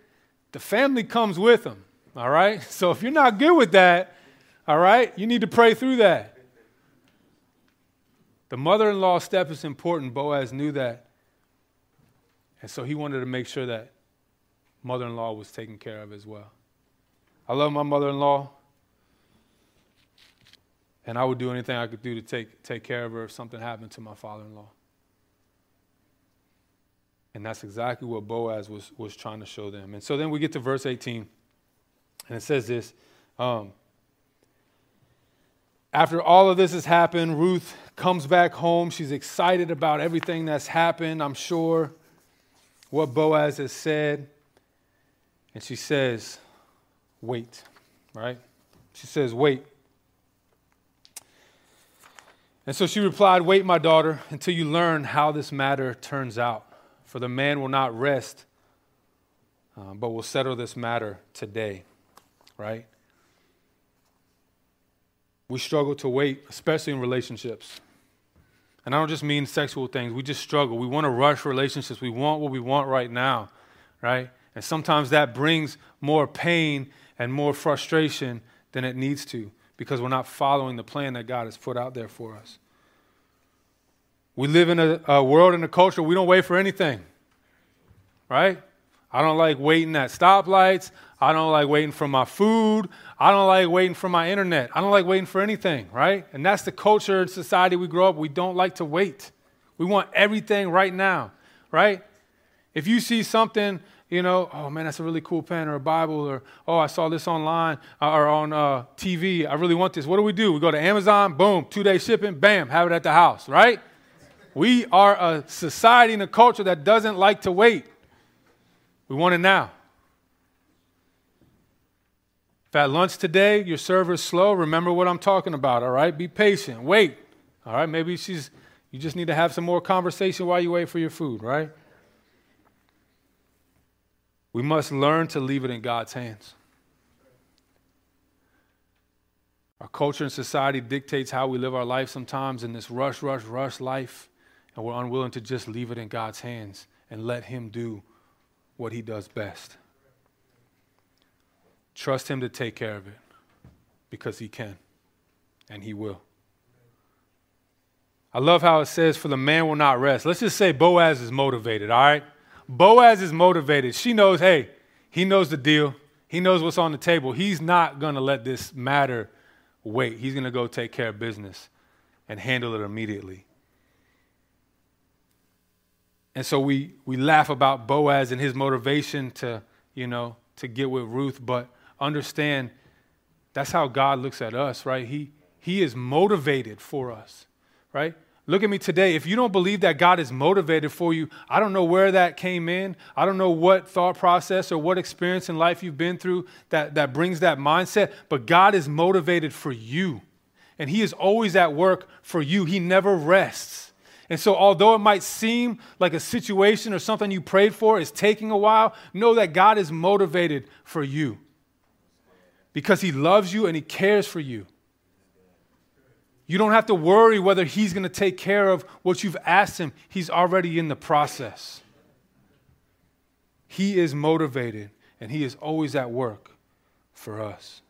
the family comes with them. All right? (laughs) So if you're not good with that, all right, you need to pray through that. The mother in law step is important. Boaz knew that. And so he wanted to make sure that mother in law was taken care of as well. I love my mother in law. And I would do anything I could do to take, take care of her if something happened to my father in law. And that's exactly what Boaz was, was trying to show them. And so then we get to verse 18, and it says this um, After all of this has happened, Ruth comes back home. She's excited about everything that's happened, I'm sure what Boaz has said. And she says, Wait, right? She says, Wait. And so she replied, Wait, my daughter, until you learn how this matter turns out. For the man will not rest, uh, but will settle this matter today, right? We struggle to wait, especially in relationships. And I don't just mean sexual things. We just struggle. We want to rush relationships. We want what we want right now, right? And sometimes that brings more pain and more frustration than it needs to because we're not following the plan that God has put out there for us. We live in a, a world and a culture, we don't wait for anything, right? I don't like waiting at stoplights. I don't like waiting for my food. I don't like waiting for my internet. I don't like waiting for anything, right? And that's the culture and society we grow up. We don't like to wait. We want everything right now, right? If you see something, you know, oh man, that's a really cool pen or a Bible, or oh, I saw this online uh, or on uh, TV. I really want this. What do we do? We go to Amazon, boom, two day shipping, bam, have it at the house, right? We are a society and a culture that doesn't like to wait. We want it now. If at lunch today your server's slow, remember what I'm talking about, all right? Be patient. Wait. All right? Maybe she's you just need to have some more conversation while you wait for your food, right? We must learn to leave it in God's hands. Our culture and society dictates how we live our life sometimes in this rush, rush, rush life, and we're unwilling to just leave it in God's hands and let Him do what He does best. Trust Him to take care of it because He can and He will. I love how it says, For the man will not rest. Let's just say Boaz is motivated, all right? Boaz is motivated. She knows, hey, he knows the deal. He knows what's on the table. He's not going to let this matter wait. He's going to go take care of business and handle it immediately. And so we, we laugh about Boaz and his motivation to, you know, to get with Ruth, but understand that's how God looks at us, right? He, he is motivated for us, right? Look at me today. If you don't believe that God is motivated for you, I don't know where that came in. I don't know what thought process or what experience in life you've been through that, that brings that mindset, but God is motivated for you. And He is always at work for you. He never rests. And so, although it might seem like a situation or something you prayed for is taking a while, know that God is motivated for you because He loves you and He cares for you. You don't have to worry whether He's going to take care of what you've asked Him, He's already in the process. He is motivated and He is always at work for us.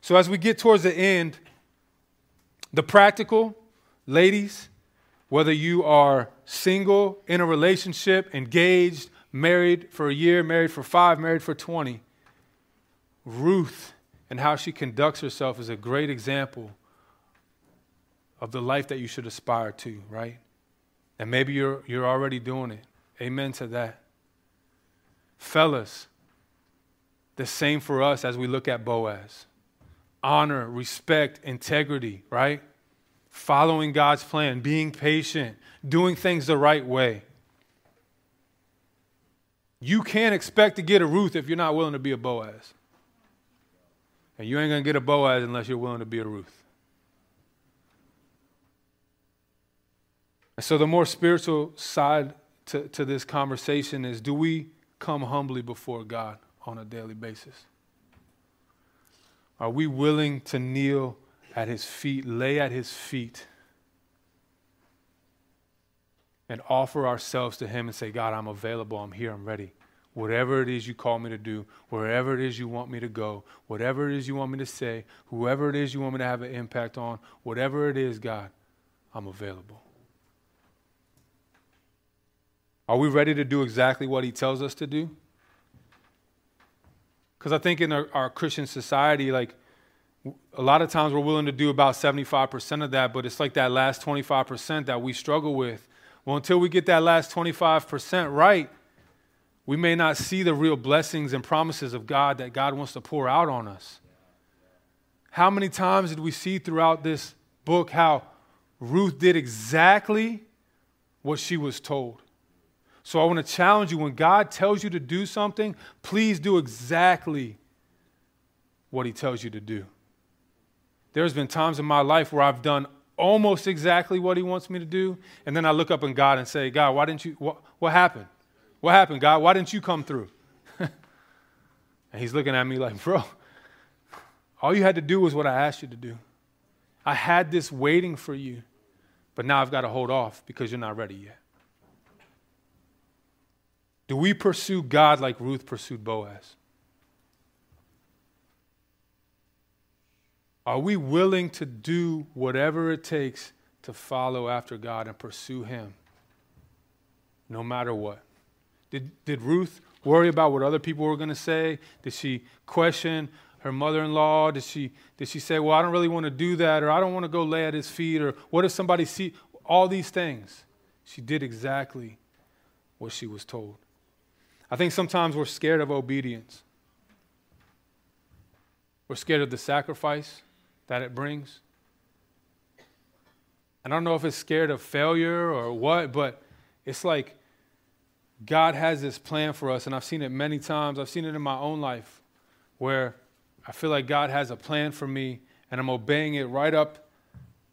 So, as we get towards the end, the practical, ladies, whether you are single, in a relationship, engaged, married for a year, married for five, married for 20, Ruth and how she conducts herself is a great example of the life that you should aspire to, right? And maybe you're, you're already doing it. Amen to that. Fellas, the same for us as we look at Boaz honor, respect, integrity, right? Following God's plan, being patient, doing things the right way. You can't expect to get a Ruth if you're not willing to be a Boaz. And you ain't going to get a Boaz unless you're willing to be a Ruth. So, the more spiritual side to, to this conversation is do we come humbly before God on a daily basis? Are we willing to kneel at His feet, lay at His feet, and offer ourselves to Him and say, God, I'm available, I'm here, I'm ready. Whatever it is you call me to do, wherever it is you want me to go, whatever it is you want me to say, whoever it is you want me to have an impact on, whatever it is, God, I'm available. Are we ready to do exactly what he tells us to do? Because I think in our, our, Christian society, like a lot of times we're willing to do about 75% of that, but it's like that last 25% that we struggle with. Well, until we get that last 25% right, we may not see the real blessings and promises of God that God wants to pour out on us. How many times did we see throughout this book how Ruth did exactly what she was told? So I want to challenge you when God tells you to do something, please do exactly what He tells you to do. There's been times in my life where I've done almost exactly what He wants me to do, and then I look up in God and say, God, why didn't you, what, what happened? What happened, God? Why didn't you come through? (laughs) and He's looking at me like, bro, all you had to do was what I asked you to do. I had this waiting for you, but now I've got to hold off because you're not ready yet. Do we pursue God like Ruth pursued Boaz? Are we willing to do whatever it takes to follow after God and pursue Him no matter what? Did, did Ruth worry about what other people were going to say? Did she question her mother in law? Did she, did she say, Well, I don't really want to do that, or I don't want to go lay at his feet, or what if somebody see all these things? She did exactly what she was told. I think sometimes we're scared of obedience. We're scared of the sacrifice that it brings. I don't know if it's scared of failure or what, but it's like God has this plan for us, and I've seen it many times. I've seen it in my own life where I feel like God has a plan for me, and I'm obeying it right up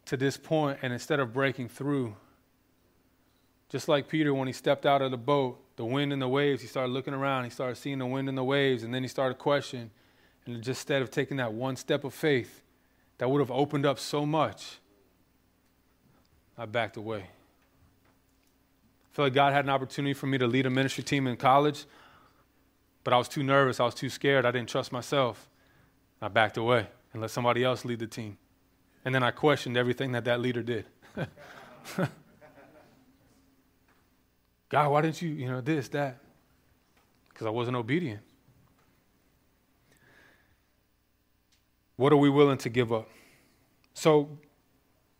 to this point, and instead of breaking through, just like Peter when he stepped out of the boat the wind and the waves. He started looking around. He started seeing the wind and the waves. And then he started questioning. And just instead of taking that one step of faith that would have opened up so much, I backed away. I feel like God had an opportunity for me to lead a ministry team in college, but I was too nervous. I was too scared. I didn't trust myself. I backed away and let somebody else lead the team. And then I questioned everything that that leader did. (laughs) God, why didn't you, you know, this, that? Because I wasn't obedient. What are we willing to give up? So,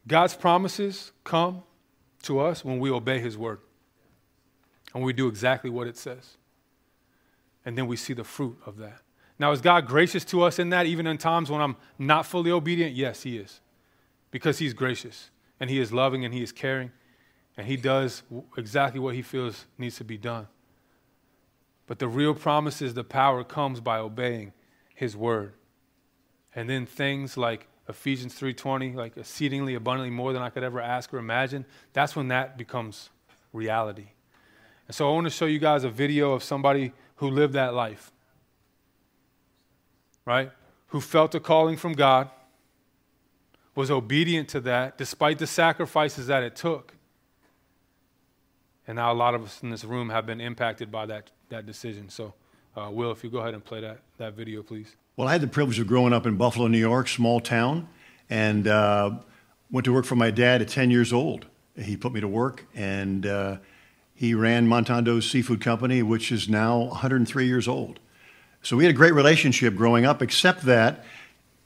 God's promises come to us when we obey His word and we do exactly what it says. And then we see the fruit of that. Now, is God gracious to us in that, even in times when I'm not fully obedient? Yes, He is. Because He's gracious and He is loving and He is caring and He does exactly what He feels needs to be done. But the real promise is the power comes by obeying His word. And then things like Ephesians 3:20, like exceedingly abundantly more than I could ever ask or imagine, that's when that becomes reality. And so I want to show you guys a video of somebody who lived that life. Right? Who felt a calling from God, was obedient to that despite the sacrifices that it took. And now a lot of us in this room have been impacted by that, that decision. So, uh, Will, if you go ahead and play that, that video, please. Well, I had the privilege of growing up in Buffalo, New York, small town, and uh, went to work for my dad at 10 years old. He put me to work, and uh, he ran Montando's Seafood Company, which is now 103 years old. So we had a great relationship growing up, except that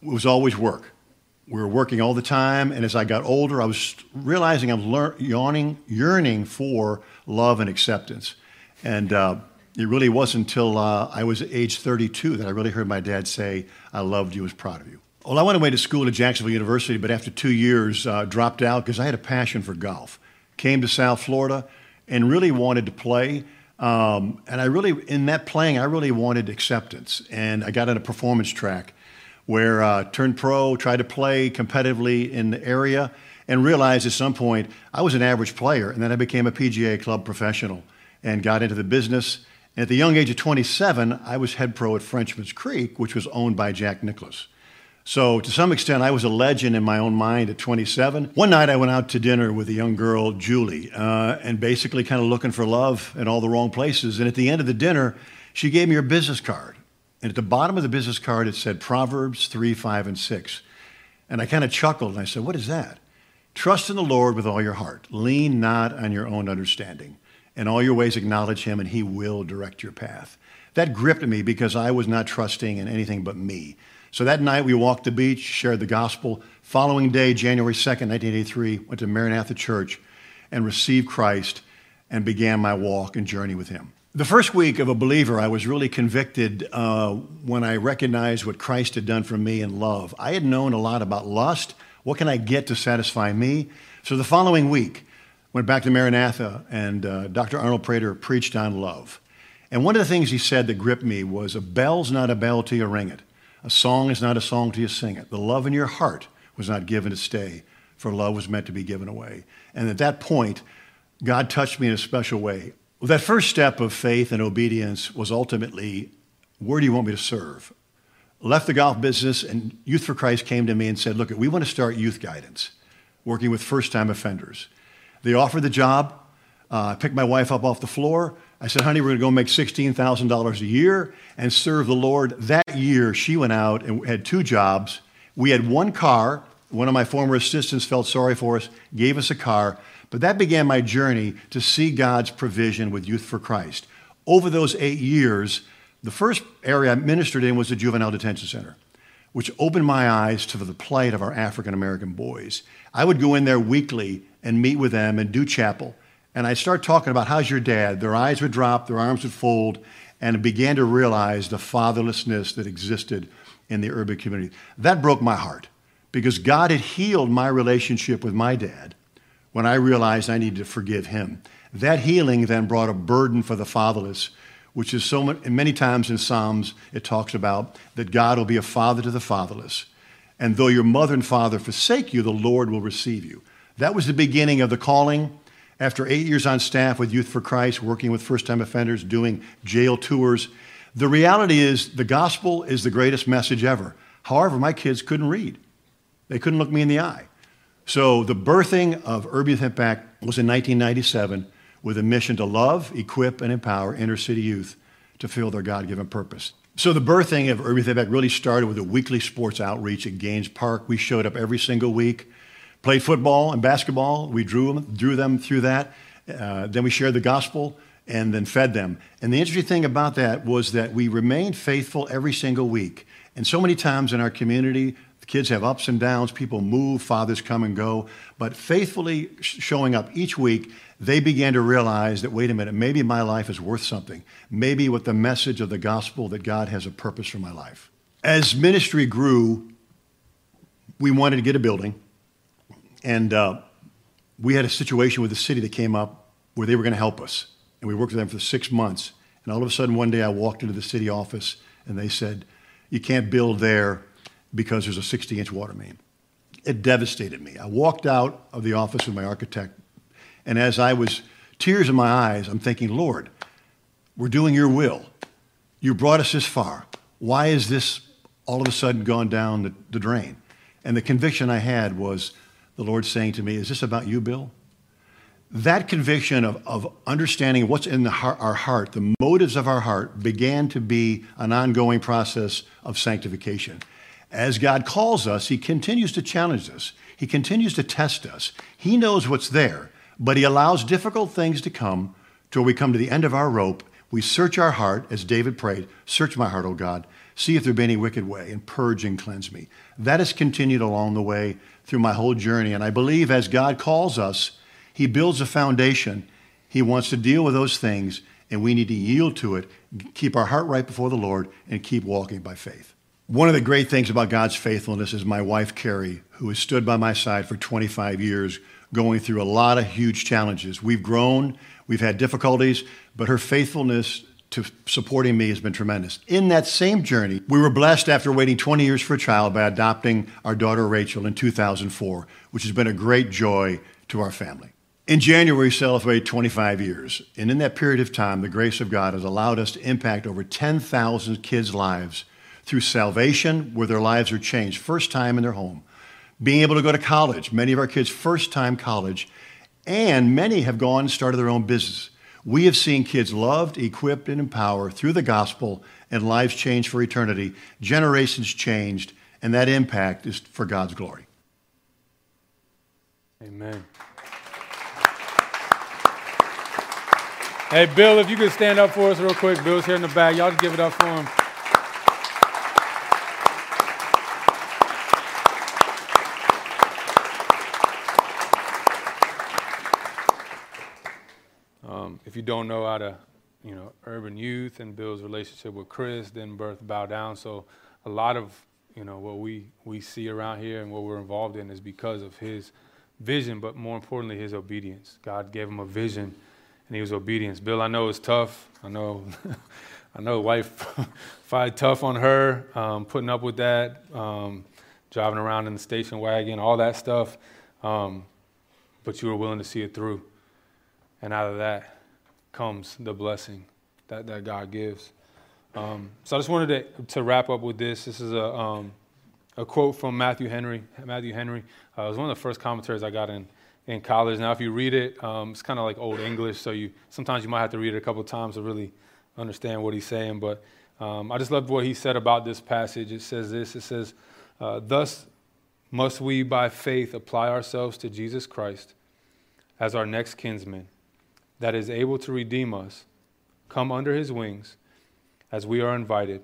it was always work. We were working all the time, and as I got older, I was realizing I was lear- yawning, yearning for love and acceptance. And uh, it really wasn't until uh, I was age 32 that I really heard my dad say, I loved you, was proud of you. Well, I went away to school at Jacksonville University, but after two years, uh, dropped out because I had a passion for golf. Came to South Florida and really wanted to play. Um, and I really, in that playing, I really wanted acceptance. And I got on a performance track where uh, turned pro, tried to play competitively in the area, and realized at some point I was an average player. And then I became a PGA club professional and got into the business and at the young age of 27, I was head pro at Frenchman's Creek, which was owned by Jack Nicklaus. So, to some extent, I was a legend in my own mind at 27. One night, I went out to dinner with a young girl, Julie, uh, and basically kind of looking for love in all the wrong places. And at the end of the dinner, she gave me her business card. And at the bottom of the business card, it said Proverbs 3, 5, and 6. And I kind of chuckled and I said, What is that? Trust in the Lord with all your heart. Lean not on your own understanding. In all your ways, acknowledge him, and he will direct your path. That gripped me because I was not trusting in anything but me. So that night, we walked the beach, shared the gospel. Following day, January 2nd, 1983, went to Maranatha Church and received Christ and began my walk and journey with him. The first week of a believer, I was really convicted uh, when I recognized what Christ had done for me in love. I had known a lot about lust. What can I get to satisfy me? So the following week, Went back to Maranatha, and uh, Dr. Arnold Prater preached on love. And one of the things he said that gripped me was a bell's not a bell till you ring it. A song is not a song till you sing it. The love in your heart was not given to stay, for love was meant to be given away. And at that point, God touched me in a special way. That first step of faith and obedience was ultimately, where do you want me to serve? Left the golf business, and Youth for Christ came to me and said, look, we want to start youth guidance, working with first-time offenders. They offered the job. Uh, I picked my wife up off the floor. I said, honey, we're going to go make $16,000 a year and serve the Lord. That year, she went out and had two jobs. We had one car. One of my former assistants felt sorry for us, gave us a car. But that began my journey to see God's provision with Youth for Christ. Over those eight years, the first area I ministered in was the Juvenile Detention Center, which opened my eyes to the plight of our African American boys. I would go in there weekly and meet with them and do chapel. And I'd start talking about how's your dad? Their eyes would drop, their arms would fold, and began to realize the fatherlessness that existed in the urban community. That broke my heart because God had healed my relationship with my dad when I realized I needed to forgive him. That healing then brought a burden for the fatherless, which is so many, many times in Psalms it talks about that God will be a father to the fatherless. And though your mother and father forsake you, the Lord will receive you. That was the beginning of the calling. After eight years on staff with Youth for Christ, working with first time offenders, doing jail tours, the reality is the gospel is the greatest message ever. However, my kids couldn't read, they couldn't look me in the eye. So the birthing of Urban Impact was in 1997 with a mission to love, equip, and empower inner city youth to fulfill their God given purpose. So the birthing of Urban Impact really started with a weekly sports outreach at Gaines Park. We showed up every single week, played football and basketball. We drew them, drew them through that. Uh, then we shared the gospel and then fed them. And the interesting thing about that was that we remained faithful every single week. And so many times in our community, kids have ups and downs, people move, fathers come and go. But faithfully showing up each week, they began to realize that, wait a minute, maybe my life is worth something. Maybe with the message of the gospel that God has a purpose for my life. As ministry grew, we wanted to get a building. And uh, we had a situation with the city that came up where they were going to help us. And we worked with them for six months. And all of a sudden, one day I walked into the city office and they said, You can't build there because there's a 60 inch water main. It devastated me. I walked out of the office with my architect, and as I was tears in my eyes, I'm thinking, Lord, we're doing your will. You brought us this far. Why is this all of a sudden gone down the, the drain? And the conviction I had was the Lord saying to me, Is this about you, Bill? that conviction of, of understanding what's in heart, our heart, the motives of our heart, began to be an ongoing process of sanctification. As God calls us, He continues to challenge us, He continues to test us. He knows what's there, but He allows difficult things to come till we come to the end of our rope. We search our heart, as David prayed Search my heart, O God. See if there be any wicked way, and purge and cleanse me. That has continued along the way through my whole journey. And I believe as God calls us, he builds a foundation. He wants to deal with those things, and we need to yield to it, keep our heart right before the Lord, and keep walking by faith. One of the great things about God's faithfulness is my wife, Carrie, who has stood by my side for 25 years, going through a lot of huge challenges. We've grown, we've had difficulties, but her faithfulness to supporting me has been tremendous. In that same journey, we were blessed after waiting 20 years for a child by adopting our daughter Rachel in 2004, which has been a great joy to our family. In January, we celebrate 25 years. And in that period of time, the grace of God has allowed us to impact over 10,000 kids' lives through salvation, where their lives are changed, first time in their home. Being able to go to college, many of our kids' first time college, and many have gone and started their own business. We have seen kids loved, equipped, and empowered through the gospel and lives changed for eternity, generations changed, and that impact is for God's glory. Amen. Hey, Bill, if you could stand up for us real quick. Bill's here in the back. Y'all just give it up for him. Um, if you don't know how to, you know, urban youth and Bill's relationship with Chris, then birth bow down. So a lot of, you know, what we, we see around here and what we're involved in is because of his vision, but more importantly, his obedience. God gave him a vision and he was obedient. Bill, I know it's tough. I know, (laughs) I know, wife (laughs) fight tough on her, um, putting up with that, um, driving around in the station wagon, all that stuff. Um, but you were willing to see it through, and out of that comes the blessing that that God gives. Um, so I just wanted to, to wrap up with this. This is a um, a quote from Matthew Henry. Matthew Henry uh, was one of the first commentaries I got in in college. Now, if you read it, um, it's kind of like old English, so you sometimes you might have to read it a couple times to really understand what he's saying. But um, I just loved what he said about this passage. It says this. It says, uh, "Thus must we, by faith, apply ourselves to Jesus Christ as our next kinsman, that is able to redeem us, come under His wings, as we are invited,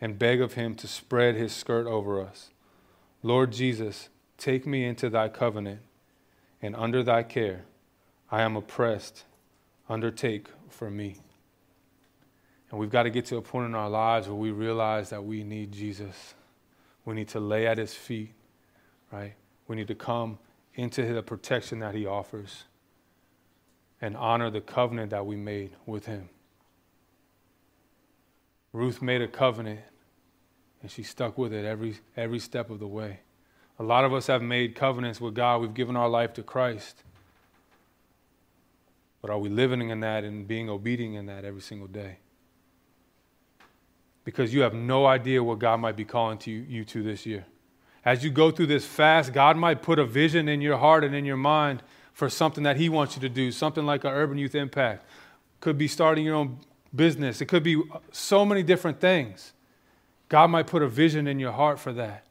and beg of Him to spread His skirt over us. Lord Jesus, take me into Thy covenant." and under thy care I am oppressed. Undertake for me. And we've got to get to a point in our lives where we realize that we need Jesus. We need to lay at his feet, right? We need to come into the protection that he offers and honor the covenant that we made with him. Ruth made a covenant and she stuck with it every, every step of the way. A lot of us have made covenants with God. We've given our life to Christ. But are we living in that and being obedient in that every single day? Because you have no idea what God might be calling to you, you to this year. As you go through this fast, God might put a vision in your heart and in your mind for something that He wants you to do, something like an urban youth impact. Could be starting your own business, it could be so many different things. God might put a vision in your heart for that.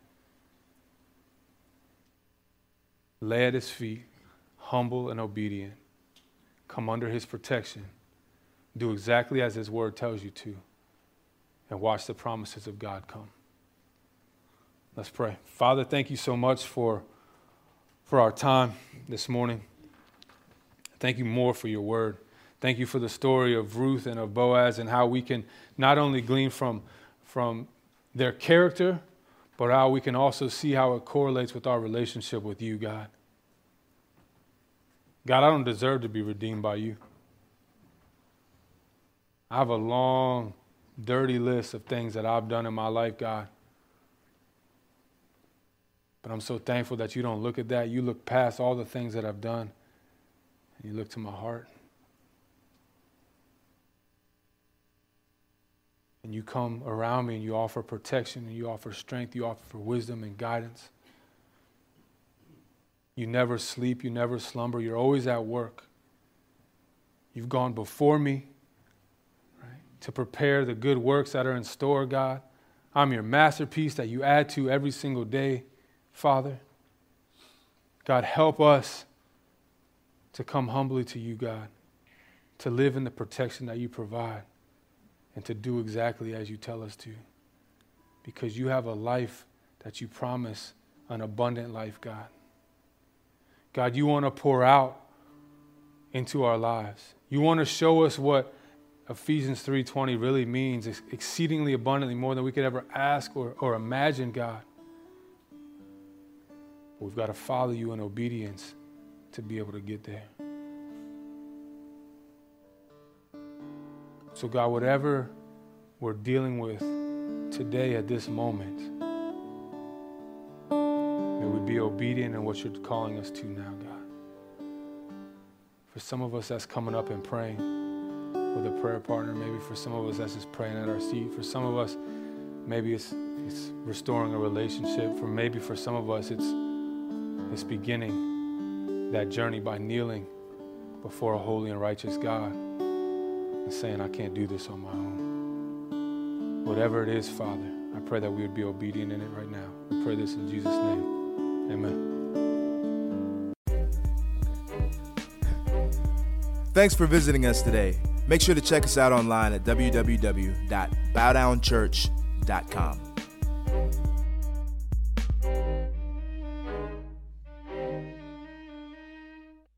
Lay at His feet, humble and obedient. Come under His protection. Do exactly as His word tells you to, and watch the promises of God come. Let's pray. Father, thank you so much for, for our time this morning. Thank you more for your word. Thank you for the story of Ruth and of Boaz and how we can not only glean from, from their character, but how we can also see how it correlates with our relationship with you, God. God, I don't deserve to be redeemed by you. I have a long, dirty list of things that I've done in my life, God. But I'm so thankful that you don't look at that. You look past all the things that I've done, you look to my heart. And you come around me and you offer protection and you offer strength, you offer wisdom and guidance. You never sleep, you never slumber, you're always at work. You've gone before me right, to prepare the good works that are in store, God. I'm your masterpiece that you add to every single day. Father. God, help us to come humbly to you, God, to live in the protection that you provide, and to do exactly as you tell us to. Because you have a life that you promise, an abundant life, God. God, you want to pour out into our lives. You want to show us what Ephesians 3:20 really means, exceedingly abundantly more than we could ever ask or, or imagine, God. We've got to follow you in obedience to be able to get there. So, God, whatever we're dealing with today at this moment, may we be obedient in what you're calling us to now, God. For some of us, that's coming up and praying with a prayer partner. Maybe for some of us, that's just praying at our seat. For some of us, maybe it's, it's restoring a relationship. For maybe for some of us, it's is beginning that journey by kneeling before a holy and righteous God and saying, I can't do this on my own. Whatever it is, Father, I pray that we would be obedient in it right now. We pray this in Jesus' name. Amen. Thanks for visiting us today. Make sure to check us out online at www.bowdownchurch.com.